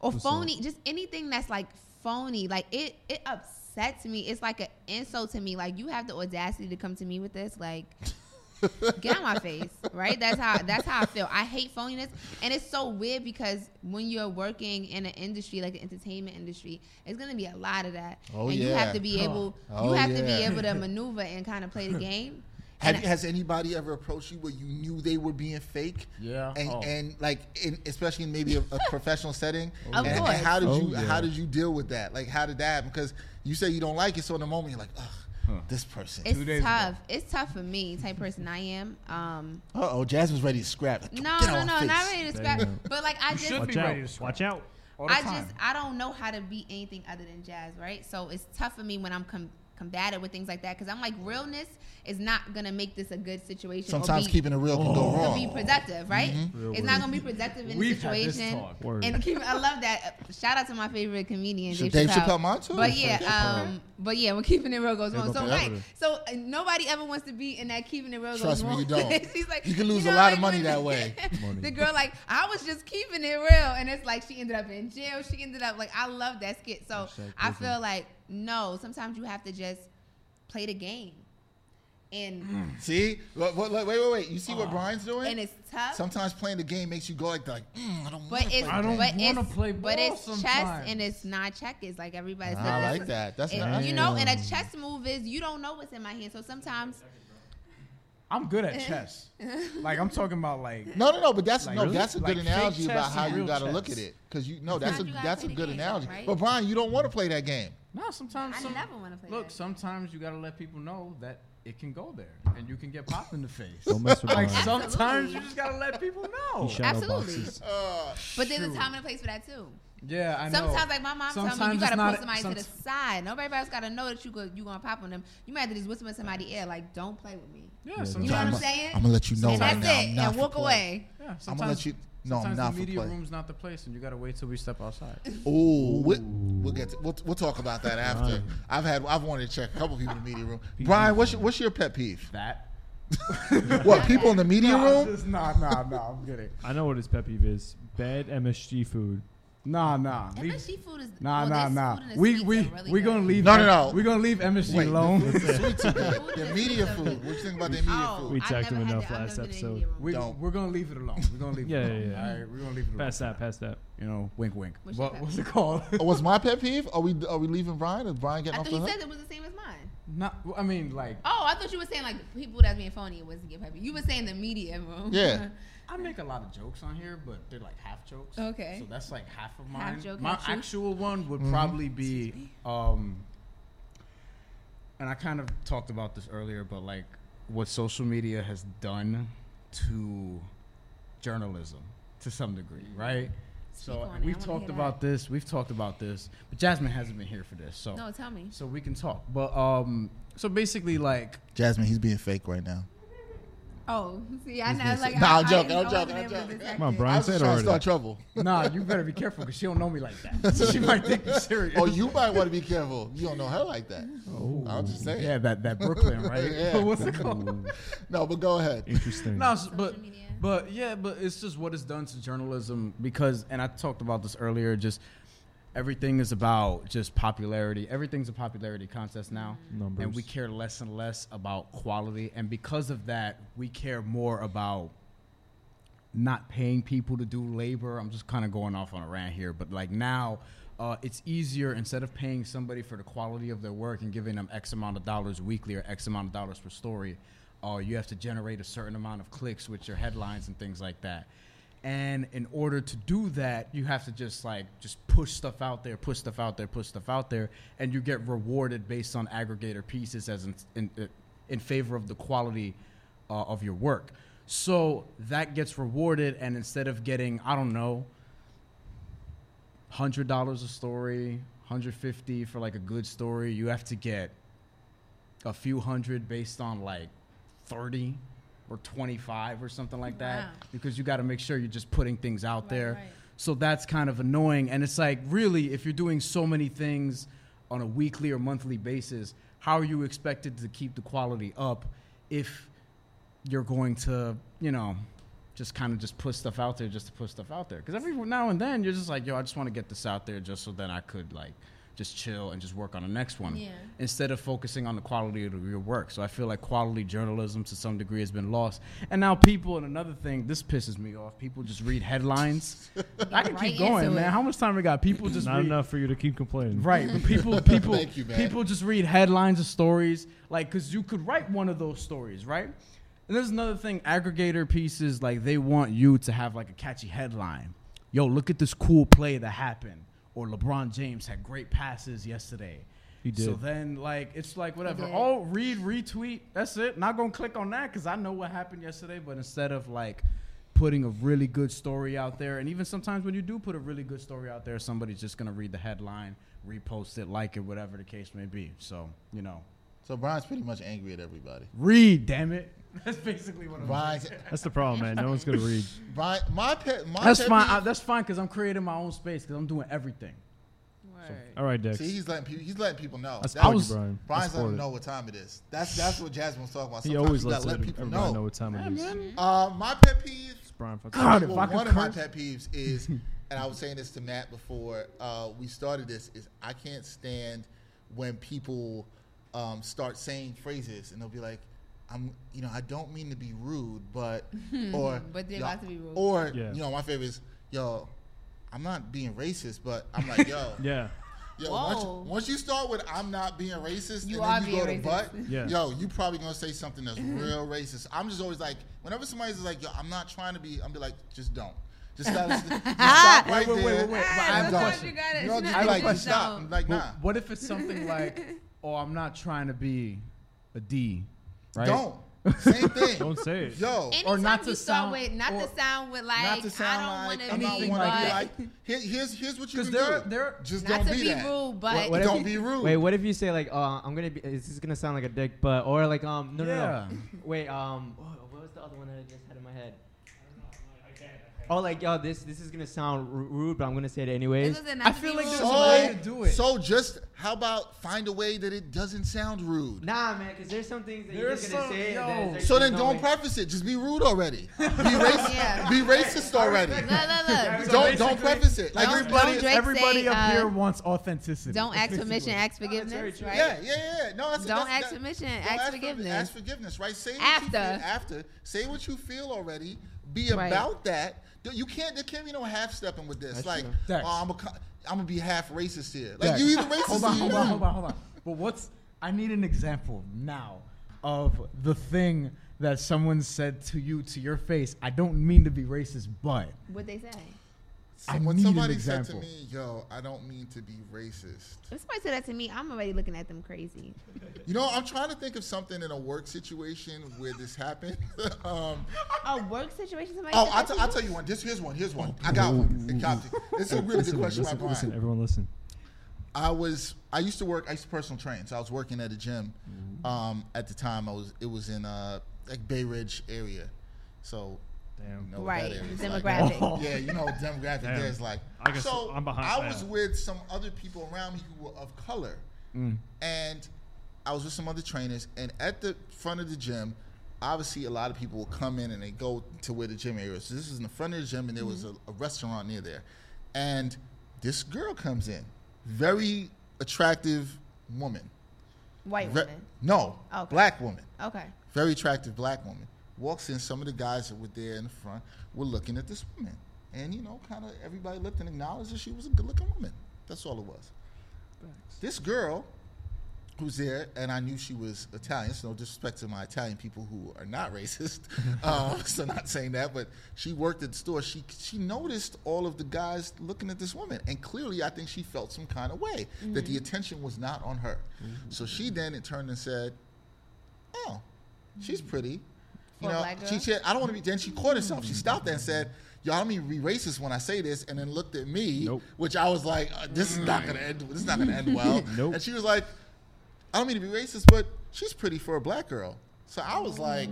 or What's phony, just anything that's like phony. Like it, it upsets me. It's like an insult to me. Like you have the audacity to come to me with this, like. get out my face, right? That's how that's how I feel. I hate phoniness, and it's so weird because when you're working in an industry like the entertainment industry, it's gonna be a lot of that, Oh, and you have to be able, Oh, you have to be able to maneuver and kind of play the game. Have, has anybody ever approached you where you knew they were being fake? Yeah. And Oh. and like in, especially in maybe a, a professional setting. Of and, course. and how did Oh, you yeah. how did you deal with that? Like how did that happen? Because you say you don't like it, so in the moment you're like, ugh, Huh. this person. It's Two days ago. tough. It's tough for me, type person I am. Um, Uh oh, Jasmine's ready to scrap. Like, no, no, no, my not ready to scrap. But like I just, should Watch be out. ready to. Watch out. I time. just, I don't know how to be anything other than jazz, right? So it's tough for me when I'm com- combative with things like that because I'm like, realness is not gonna make this a good situation. Sometimes be, keeping it real can go to wrong. be productive, right? Real It's word. not gonna be productive in We've the had this situation. talk. And keep, I love that. Shout out to my favorite comedian, Should Dave, Dave Chappelle mine too? But yeah, um, but yeah, when keeping it real goes wrong. So forever. right, so uh, nobody ever wants to be in that keeping it real Trust goes me, wrong. you don't. She's like, You can lose a know, lot like of money that way. Money. the girl like, I was just keeping it real, and it's like she ended up in jail. She ended up like, I love that skit. So I feel like no, sometimes you have to just play the game, and See, Look, look, look, wait, wait, wait. You see what Brian's doing? and it's tough. Sometimes playing the game makes you go like, like mm, I don't But want it's I don't but wanna it's, play but ball it's chess and it's not checkers like everybody says. I like that. That's it- nice. you know, and a chess move is you don't know what's in my hand. So sometimes I'm good at chess. like I'm talking about like No, no, no. But that's Like, no. really? That's a good Like, analogy about how you got to look at it. Because you no, that's a Sometimes you gotta that's a play the good game, analogy. right? But Brian, you don't want to play that game. No. Sometimes I some, never want to play. look. that. Sometimes you gotta let people know that it can go there, and you can get popped in the face. Don't mess with like Brian. sometimes Absolutely. you just gotta let people know. Absolutely. Uh, But there's a time and a place for that too. Yeah, I know. Sometimes, like my mom told me, you gotta not- put somebody to the somet- side. Nobody else gotta know that you go, you gonna pop on them. You might have to just whisper in somebody's ear, like, "Don't play with me." yeah, Yeah, sometimes. You know what I'm I'm- saying? I'm gonna let you know and right that's now. it, I'm not and walk play. away. Yeah, I'm gonna let you. No, I'm not the for media play. room's not the place, and you gotta wait till we step outside. Ooh, we, we'll get. To, we'll, we'll talk about that after. I've had. I've wanted to check a couple people in the media room. Brian, what's your, what's your pet peeve? That. What people in the media Nah, room? just- Nah, nah, nah. I'm kidding. I know what his pet peeve is. Bad MSG food. Nah, nah. leave- MSG food is Nah, well, nah, nah. food We we really we gonna leave. No, no, no. We gonna leave MSG Wait, alone. the, the sweets are good. Food The media food. What you think about the oh, media Oh, food? We I've him enough that. Last never been in the episode. We Don't. we're gonna leave it alone. We're gonna leave Yeah, it alone. yeah, yeah. All right, we're gonna leave it alone. Pass that. Pass that. You know, wink, wink. What's your What, what's it called? Oh, what's my pet peeve? Are we are we leaving Brian? Is Brian I getting off thought he said it was the same as mine. Not. I mean, like Oh, I thought you were saying like people that's being phony was to get happy. You were saying the media room. Yeah. I make a lot of jokes on here, but they're like half jokes. Okay. So that's like half of mine. Half mine. joke, My half truth. actual one would Mm-hmm. probably be, um, and I kind of talked about this earlier, but like what social media has done to journalism to some degree, right? Speak so on we've talked hear about this. We've talked about this, but Jasmine hasn't been here for this, so No, tell me. so we can talk. But um, so basically, like Jasmine, he's being fake right now. Oh, see, I know. Like, sick. Nah, I, I'm I joking, didn't- I'm I joking, wasn't I'm joking. Come on. Brian. I was said just trying to already. start trouble. nah, you better be careful because she don't know me like that. she might think you're serious. Oh, you might want to be careful. You don't know her like that. Oh, I'm just saying. Yeah, that that Brooklyn, right? Yeah. What's it called? No, but go ahead. interesting. No, s- but but yeah, but it's just what it's done to journalism because, and I talked about this earlier. Just everything is about just popularity. Everything's a popularity contest now, Numbers. and we care less and less about quality. And because of that, we care more about not paying people to do labor. I'm just kind of going off on a rant here, but like now. Uh, it's easier instead of paying somebody for the quality of their work and giving them X amount of dollars weekly or X amount of dollars per story. Uh, you have to generate a certain amount of clicks with your headlines and things like that. And in order to do that, you have to just like just push stuff out there, push stuff out there, push stuff out there, and you get rewarded based on aggregator pieces as in in, in favor of the quality uh, of your work. So that gets rewarded, and instead of getting I don't know hundred dollars a story, hundred fifty for like a good story, you have to get a few hundred based on like thirty or twenty five or something like that Wow. because you got to make sure you're just putting things out Right, there. right. So that's kind of annoying, and it's like really, if you're doing so many things on a weekly or monthly basis, how are you expected to keep the quality up if you're going to, you know, just kind of just put stuff out there just to put stuff out there. Because every now and then you're just like, yo, I just want to get this out there just so then I could like just chill and just work on the next one Yeah. instead of focusing on the quality of your work. So I feel like quality journalism to some degree has been lost. And now people, and another thing, this pisses me off. People just read headlines. I can Right keep going, man. it. How much time we got? People just Not read, enough for you to keep complaining. Right, but people, people, Thank you, man. people just read headlines of stories, like, cause you could write one of those stories, right? And there's another thing, aggregator pieces, like they want you to have like a catchy headline. Yo, look at this cool play that happened, or LeBron James had great passes yesterday. He did. So then, like, it's like whatever. Oh, read, retweet. That's it. Not gonna click on that because I know what happened yesterday. But instead of like putting a really good story out there, and even sometimes when you do put a really good story out there, somebody's just gonna read the headline, repost it, like it, whatever the case may be. So you know, So Brian's pretty much angry at everybody. read, damn it. That's basically what I'm. Brian's, That's the problem, man. No one's gonna read. Brian, my pet, my That's pet fine. peeve- I, that's fine because I'm creating my own space because I'm doing everything. All right, Dex. See, he's letting people. He's letting people know. I That's- support was- Brian. I Brian's letting support them know what time it is. That's that's what Jasmine was talking about. He Sometimes always you lets gotta let every- people everybody know. know what time it is. Uh, my pet peeve. It's Brian. fuck God, that. if well, I could one of my curse- pet peeves is, and I was saying this to Matt before uh, we started this, is I can't stand when people um, start saying phrases and they'll be like, "I'm, you know, I don't mean to be rude, but," or, But they're "Yo," about to be rude. or, Yeah. you know, my favorite is, "Yo, I'm not being racist, but I'm like, yo." Yeah. Yo, once, once you start with "I'm not being racist," You and then you go to being "but," Yeah. yo, you probably gonna say something that's mm-hmm. real racist. I'm just always like, whenever somebody's like, "Yo, I'm not trying to be," I'm be like, just don't. Just, gotta, just stop right Wait, wait, there. wait, wait, but I have a question. You gotta- You know, just I be like, just stop. I'm like, But nah. what if it's something like, "Oh, I'm not trying to be a D," right? Don't. Same thing. Don't say it. Yo, Anytime or not to you start sound- with, not or to sound with like, not to sound I like don't I'm not want to be, wanna be like. Here, here's here's what you 'Cause can there- do. there- just not don't to be be that. rude, but What- what don't you- be rude. Wait, what if you say like, uh, I'm gonna be? Is This is gonna sound like a dick, but or like, um, no, no, Yeah. no. Wait, um, oh, what was the other one that I just had in my head? Oh, like, yo, this this is gonna sound r- rude, but I'm gonna say it anyways. This is not I to feel be like rude, there's a but- way to do it. So just how about find a way that it doesn't sound rude. Nah, man, because there's some things that you're There's gonna some- say. yo. and there's- there's So then no don't way- preface it. Just be rude already. Be racist. Yeah. Be racist already. Look, look, look. Don't don't preface it. Like everybody. don't everybody say, up uh, here wants authenticity. Don't ask permission, ask forgiveness, true. right? Yeah, yeah, yeah. No, that's Don't that's, ask permission, ask forgiveness. Ask forgiveness, right? Say what After. you feel after. Say what you feel already. Be about that. You can't. There can't be no half stepping with this. That's like, true. Oh, I'm a, I'm gonna be half racist here. Like Dex, you either racist hold on, or you hold on, not. hold on, hold on. But what's? I need an example now of the thing that someone said to you to your face. I don't mean to be racist, but What they say? I when need an somebody said to me, "Yo, I don't mean to be racist," If somebody said that to me, I'm already looking at them crazy. you know, I'm trying to think of something in a work situation where this happened. um, A work situation, somebody oh, said I'll, that t- to I'll you? tell you one. This here's one. Here's one. I got one. It copied. This is a really listen, good question, listen, listen, everyone listen. I was I used to work I used to personal train, so I was working at a gym. Um, at the time, I was it was in uh like Bay Ridge area, so Damn. you know what Right, that area is the like. demographic. Oh. Yeah, you know demographic Damn. there is like. I guess so I'm behind- I was yeah. with some other people around me who were of color, mm. and I was with some other trainers. And at the front of the gym, obviously a lot of people will come in and they go to where the gym area is. So this is in the front of the gym, and there was a, mm-hmm. a restaurant near there, and this girl comes in, very attractive woman. White Ve- woman. No, Okay. black woman. Okay. Very attractive black woman. Walks in. Some of the guys that were there in the front were looking at this woman, and you know, kind of everybody looked and acknowledged that she was a good-looking woman. That's all it was. This girl who's there, and I knew she was Italian. So no disrespect to my Italian people who are not racist. um, so not saying that, but she worked at the store. She she noticed all of the guys looking at this woman, and clearly, I think she felt some kind of way that the mm-hmm. attention was not on her. Mm-hmm. So she then in turned and said, "Oh, she's mm-hmm. pretty." For a You know, black she girl? said, "I don't want to be." Then she caught herself. She stopped there and said. Y'all don't mean to be racist when I say this, and then looked at me, Nope. which I was like, uh, "This is not gonna end. This is not gonna end well." Nope. And she was like, I don't mean to be racist, but she's pretty for a black girl. So I was like,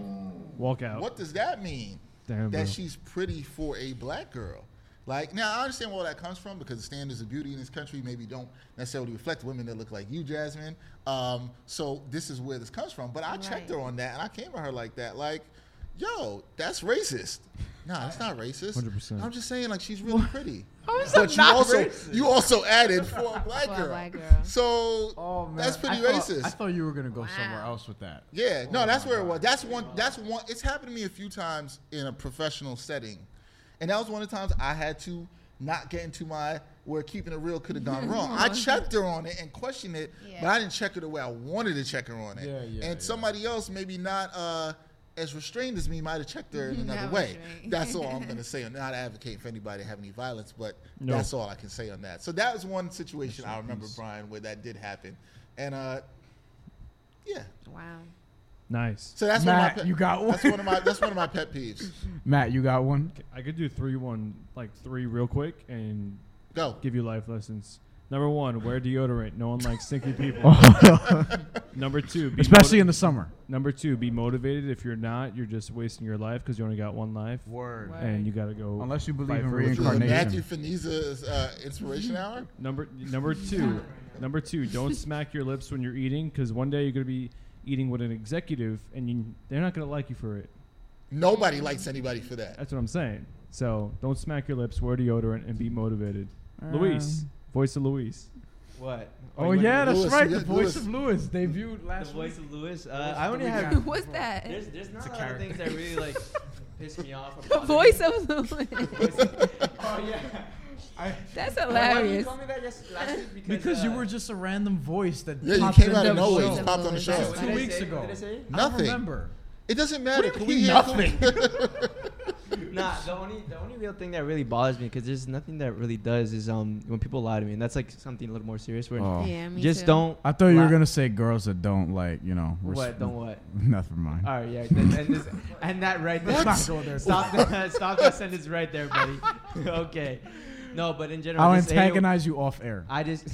Walk out. what does that mean? Damn, bro. that she's pretty for a black girl. Like now, I understand where that comes from because the standards of beauty in this country maybe don't necessarily reflect women that look like you, Jasmine. Um, so this is where this comes from. But I checked her on that, and I came at her like that, like, "Yo, that's racist." No, that's not racist. 100%. I'm just saying, like, she's really pretty. is but you also you also added for a black For a girl. black girl. So Oh man, that's pretty I thought, racist. I thought you were gonna go Wow. somewhere else with that. Yeah, no, that's where it was. That's one. That's one. It's happened to me a few times in a professional setting, and that was one of the times I had to not get into my where keeping it real could have gone wrong. I checked her on it and questioned it, but Yeah. I didn't check her the way I wanted to check her on it. Yeah, yeah, and yeah. somebody else, maybe not uh, as restrained as me, might have checked her in another Not way. restrained. That's all I'm gonna say. I'm not advocating for anybody to have any violence, but No. that's all I can say on that. So that was one situation I remember, Brian, where that did happen, and uh, yeah. Wow. Nice. So that's Matt, one of my pet, you got one? That's one of my that's one of my pet peeves. Matt, you got one? I could do three, one, like three real quick and Go. give you life lessons. Number one, wear deodorant. No one likes stinky people. Number two, be Especially moti- in the summer. Number two, be motivated. If you're not, you're just wasting your life because you only got one life, Word. and you got to go. Unless you believe fight in for what you reincarnation. Matthew Feniza's uh, inspiration hour. Number number two, number two, don't smack your lips when you're eating because one day you're gonna be eating with an executive and you, they're not gonna like you for it. Nobody likes anybody for that. That's what I'm saying. So don't smack your lips, wear deodorant, and be motivated. Luis, voice of Luis. What? Oh you yeah, that's Lewis, right. The voice Lewis. of Lewis debuted last. the voice week. of Lewis. Uh, I only have. got? What's that? There's, there's not It's a a lot of things character. that really like piss me off. or The bother me. voice of Lewis. Oh yeah. I, That's Why you hilarious. call me that yes, last week? Because, because you uh, were just a random voice that Yeah, you came out of nowhere. You just popped on the show. Two weeks say? ago. What I say? I don't Nothing. remember. It doesn't matter. What Can we hear nothing? Nah, the only the only real thing that really bothers me because there's nothing that really does is um when people lie to me and that's like something a little more serious where Oh. Yeah, me just too. don't. I thought you were gonna say girls that don't like, you know. res- What? Don't what? Never mind. All right, yeah, and, and, this, and that right there. Let's not go there. Stop that! Stop that sentence right there, buddy. okay, no, but in general, I'll I just hate it- antagonize you off air. I just,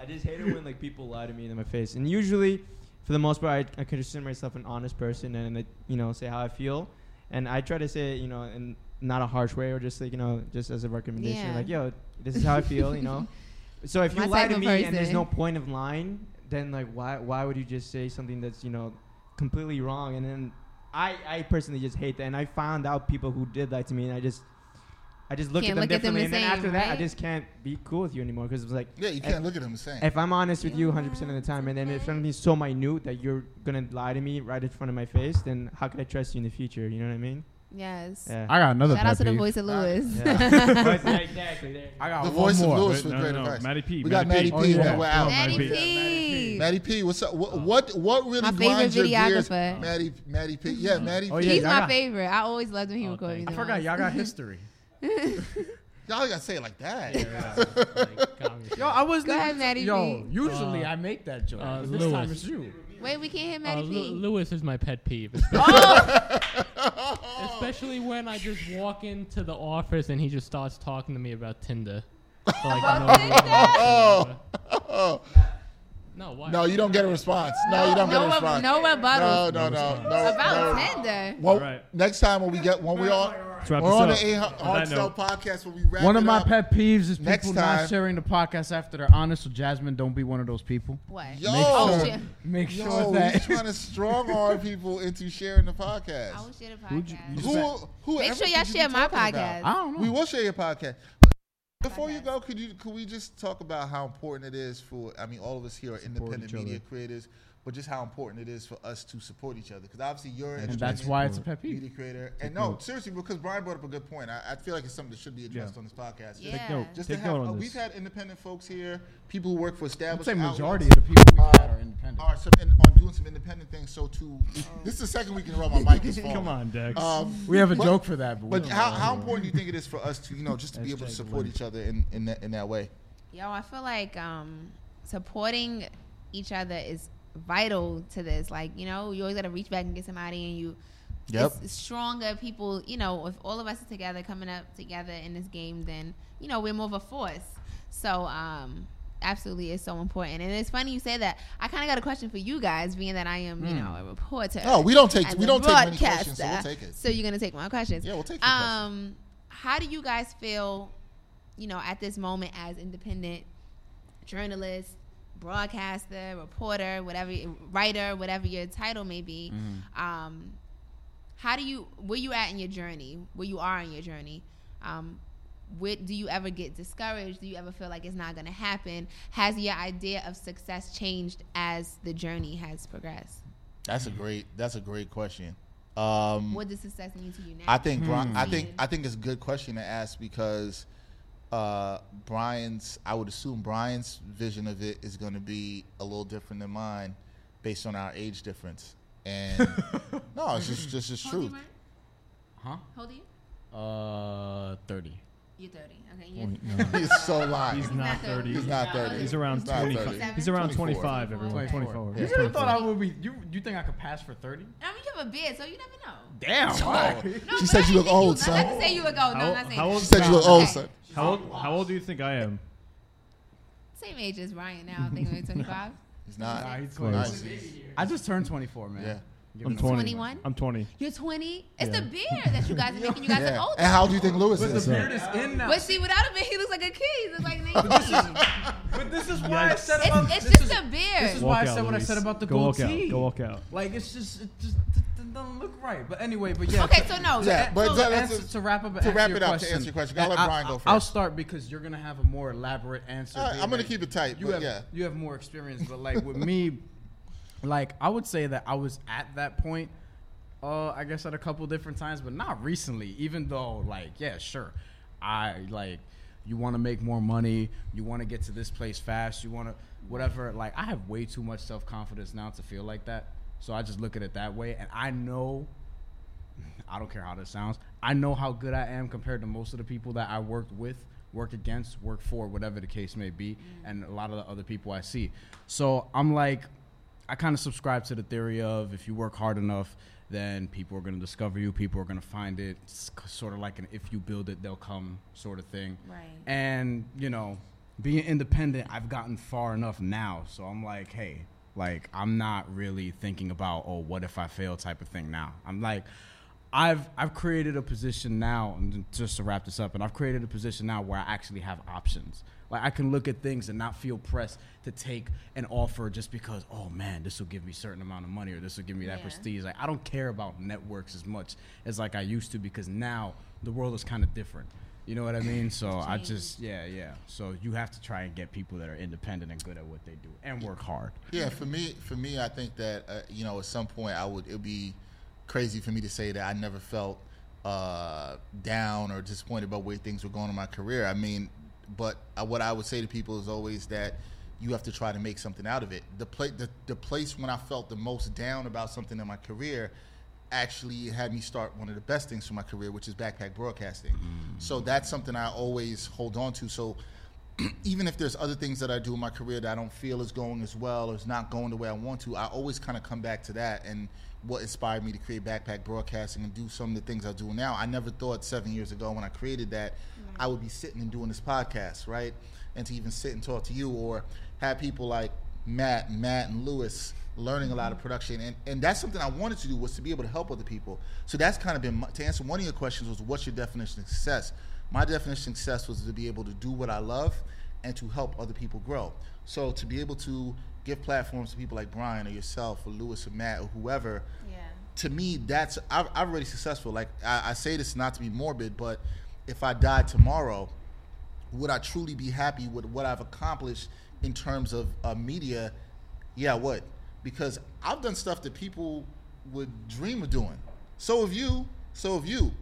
I just hate it when like people lie to me in my face, and usually, for the most part, I, I consider myself an honest person, and I, you know, say how I feel, and I try to say it, you know, in not a harsh way, or just like you know, just as a recommendation, Yeah. like yo, this is how I feel, you know. So if you lie to me and there's no point of lying, then like why why would you just say something that's you know completely wrong? And then I I personally just hate that, and I found out people who did that to me, and I just. I just look Can't at them look at them differently, the and then same, after that, I just can't be cool with you anymore because it's like Yeah, you can't look at them the same. if I'm honest with you 100% of the time, and then if something's so minute that you're gonna lie to me right in front of my face, then how can I trust you in the future? You know what I mean? Yes. Yeah. I got another Shout out to the voice of Lewis. Yeah. exactly. There. I got The one voice of. Lewis Wait, was no, great no, no. advice. Matty P. We got Matty Matty P. P. Oh, yeah. we're out. Maddie Maddie P. Matty P, what's up? What what, what really My favorite grinds your gears? videographer. Matty Matty P. Yeah, Matty Oh, P. yeah, He's my favorite. I always loved when he Oh, recorded thank. I forgot y'all got history. Y'all gotta say it like that. Yo, I was Go ahead, Maddie Yo, P. usually Uh, I make that joke. uh, but this time it's you. Wait, we can't hear Uh, Maddie Lu- P. Lewis is my pet peeve, Oh, especially when I just walk into the office and he just starts talking to me about Tinder. For like no reason. Oh, No, why? no, you don't get a response. No, you don't get a no, response. no No, no, no, no. About no. Tinder. Well, All right. next time when we get when we all we're on up. the A On that Hard Sell note. podcast when we wrap One of it my up. pet peeves is people not sharing the podcast after they're honest. So Jasmine, don't be one of those people. What? Yo, Make Oh, sure, shit. make sure yo, that you trying to strong arm people into sharing the podcast. I will share the Who'd you- podcast. you- Who, who Make sure y'all share my podcast. I don't know. We will share your podcast. Before you go, could you could we just talk about how important it is for? I mean, all of us here are Support independent media creators. But just how important it is for us to support each other. Because obviously you're an And that's why it's a pet peeve. media creator. And no, seriously, because Brian brought up a good point. I, I feel like it's something that should be addressed Yeah. on this podcast. Yeah. Take note. Just Take to have, on uh, this. we've had independent folks here, people who work for I'd established say majority outlets, of the people we've Uh, had are independent. are some, in, on doing some independent things. So to this is the second week in a row my mic is falling. Come on, Dex. Um, we have a but- joke for that, but, we But don't how, know how important do you think it is for us to you know just to be able to Hashtag support each other in in that in that way? Yo, I feel like um, supporting each other is vital to this. Like, you know, you always got to reach back and get somebody, and you. Yep. It's stronger people, you know, if all of us are together, coming up together in this game, then, you know, we're more of a force. So, um, absolutely, it's so important. And it's funny you say that. I kind of got a question for you guys, being that I am, you know, a reporter. Oh, we don't take we don't take many questions, so we'll take it. So you're gonna take my questions. Yeah, we'll take your questions. Um, how do you guys feel, you know, at this moment as independent journalists, broadcaster, reporter, whatever, writer, whatever your title may be? Mm-hmm. Um, how do you where you at in your journey? Where you are in your journey? Um, where, do you ever get discouraged? Do you ever feel like it's not going to happen? Has your idea of success changed as the journey has progressed? That's a great that's a great question. Um, What does success mean to you now? I think Bri- Hmm. I think I think it's a good question to ask because uh, Brian's I would assume Brian's vision of it is going to be a little different than mine based on our age difference. And no, it's just just just How old are you, truth. Huh? How old are you? Uh, thirty. You're 30. Okay. You're, Point, no. He's so lying. He's not 30. He's not 30. He's around He's not 25. 30. He's around 24. 25, everyone. 24. 24. Yeah. You He's really thought I would be? You you think I could pass for thirty? I mean, you have a beard, so you never know. Damn. why? No, She said you look think old, I'm son. not to say you look old. No, How- I'm not saying that. She said you look old, son. How old, how old do you think I am? Same age as Ryan now. I think maybe 25. He's not. Nah, he's Close. Nice. I just turned twenty four, man. Yeah. Give I'm 20. 21? I'm 20. You're 20. It's Yeah. the beard that you guys are making you guys Yeah. look older. And how old do you think Lewis is? But the is? beard is in now. But see, without a beard, he looks like a kid. He looks like 19. But this is why I said about it's it's this just is, a beard. This is Walk why I out, said what I Luis. said about the Go walk out. goatee. Go walk out. Like it's just it just it, it doesn't look right. But anyway, but yeah. Okay, so no. Yeah, but so that- to, that's answer, to wrap up, to answer wrap your it up, to question, answer your question, I'll let I- Brian go I'll first. start because you're gonna have a more elaborate answer. All right, I'm gonna that keep it tight, You but have yeah. you have more experience, but like with me, like I would say that I was at that point. Uh, I guess at a couple different times, but not recently. Even though, like, yeah, sure, I like you want to make more money, you want to get to this place fast, you want to whatever. Like, I have way too much self confidence now to feel like that. So I just look at it that way, and I know I don't care how this sounds. I know how good I am compared to most of the people that I worked with, work against, work for, whatever the case may be, and a lot of the other people I see. So I'm like, I kind of subscribe to the theory of if you work hard enough, then people are going to discover you, people are going to find it. It's sort of like an if you build it, they'll come sort of thing. Right. And, you know, being independent, I've gotten far enough now. So I'm like, hey, like, I'm not really thinking about, oh, what if I fail type of thing now. I'm like, I've I've created a position now, and just to wrap this up, and I've created a position now where I actually have options. Like I can look at things and not feel pressed to take an offer just because, oh man, this will give me a certain amount of money or this will give me that Yeah. prestige. Like I don't care about networks as much as like I used to because now the world is kind of different. You know what I mean? So I just yeah yeah. So you have to try and get people that are independent and good at what they do and work hard. Yeah, for me, for me, I think that uh, you know, at some point, I would. It'd be crazy for me to say that I never felt uh, down or disappointed about where things were going in my career. I mean, but uh, what I would say to people is always that you have to try to make something out of it. The place, the, the place when I felt the most down about something in my career actually had me start one of the best things for my career, which is backpack broadcasting. So that's something I always hold on to. So even if there's other things that I do in my career that I don't feel is going as well or is not going the way I want to, I always kind of come back to that and what inspired me to create Backpack Broadcasting and do some of the things I do now. I never thought seven years ago when I created that I would be sitting and doing this podcast, right? And to even sit and talk to you or have people like Matt Matt and Lewis learning a lot of mm-hmm. production and, and that's something I wanted to do was to be able to help other people. So that's kind of been my, to answer one of your questions was what's your definition of success? My definition of success was to be able to do what I love and to help other people grow. So to be able to give platforms to people like Brian or yourself or Lewis or Matt or whoever, Yeah. to me, that's I've, I'm already successful. Like I, I say this not to be morbid, but if I died tomorrow, would I truly be happy with what I've accomplished in terms of uh, media? Yeah, would, because I've done stuff that people would dream of doing. So have you. So have you.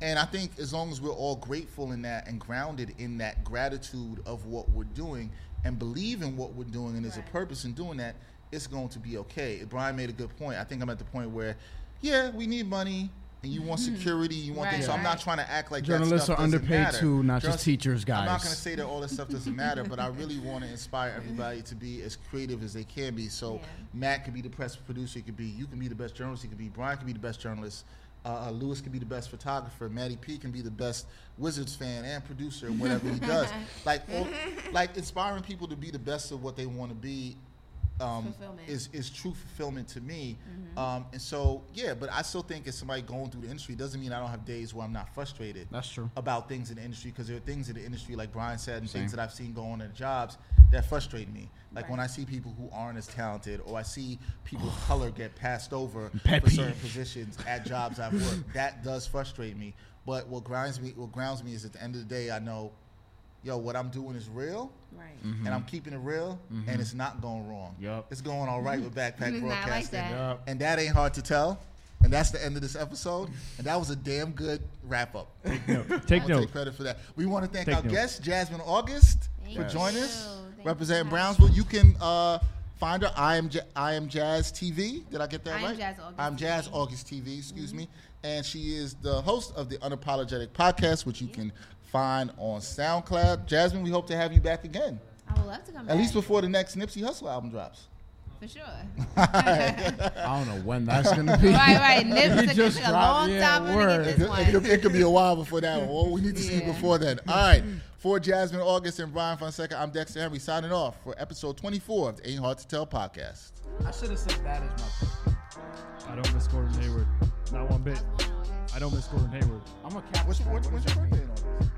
And I think as long as we're all grateful in that and grounded in that gratitude of what we're doing and believe in what we're doing and there's a purpose in doing that, it's going to be okay. Brian made a good point. I think I'm at the point where, yeah, we need money and you want security, you want things. So Right, I'm not trying to act like that Journalists stuff are underpaid matter. too, not just Journalists- teachers, I'm not going to say that all this stuff doesn't matter, but I really want to inspire everybody to be as creative as they can be. So Yeah. Matt could be the best producer, he could be. You can be the best journalist, he could be. Brian can be the best journalist. Uh, uh, Lewis can be the best photographer. Maddie P can be the best Wizards fan and producer, whatever he does. Like, all, like inspiring people to be the best of what they want to be. Um, is is true fulfillment to me, um, and so yeah. But I still think as somebody going through the industry doesn't mean I don't have days where I'm not frustrated That's true. about things in the industry because there are things in the industry, like Brian said, and things that I've seen going on in jobs that frustrate me. Like when I see people who aren't as talented, or I see people of color get passed over Pet for certain positions at jobs I've worked. That does frustrate me. But what grinds me, what grounds me, is at the end of the day, I know, yo, what I'm doing is real, Right. Mm-hmm. and I'm keeping it real, and mm-hmm. it's not going wrong. Yep. It's going all right with Backpack It's not like Broadcasting, that. and that ain't hard to tell. And that's the end of this episode. And that was a damn good wrap up. Take I'll note. take credit for that. We want to thank Take our note. guest, Jasmine August, Thank for Yes. joining us, Thank representing so much. Brownsville. You can uh, find her. I am, Ja- I am Jazz TV. Did I get that I Am right? Jazz August I'm Jazz TV. August TV. Excuse mm-hmm. me. And she is the host of the Unapologetic Podcast, which you can find on SoundCloud. Jasmine, we hope to have you back again, I would love to come at back. least before the next Nipsey Hussle album drops. For sure. I don't know when that's gonna be. right, right. Nips He took, just a dropped- long yeah, time to get It, this could- it could, it could be a while before that one. Well, we need to see before then. All right. For Jasmine August and Brian Fonseca, I'm Dexter Henry signing off for episode 24 of the Ain't Hard to Tell podcast. I should have said that as my pick. I don't miss Gordon Hayward. Not one bit. That's one August. I don't miss Gordon Hayward. I'm a cap. What's, what's your birthday in August?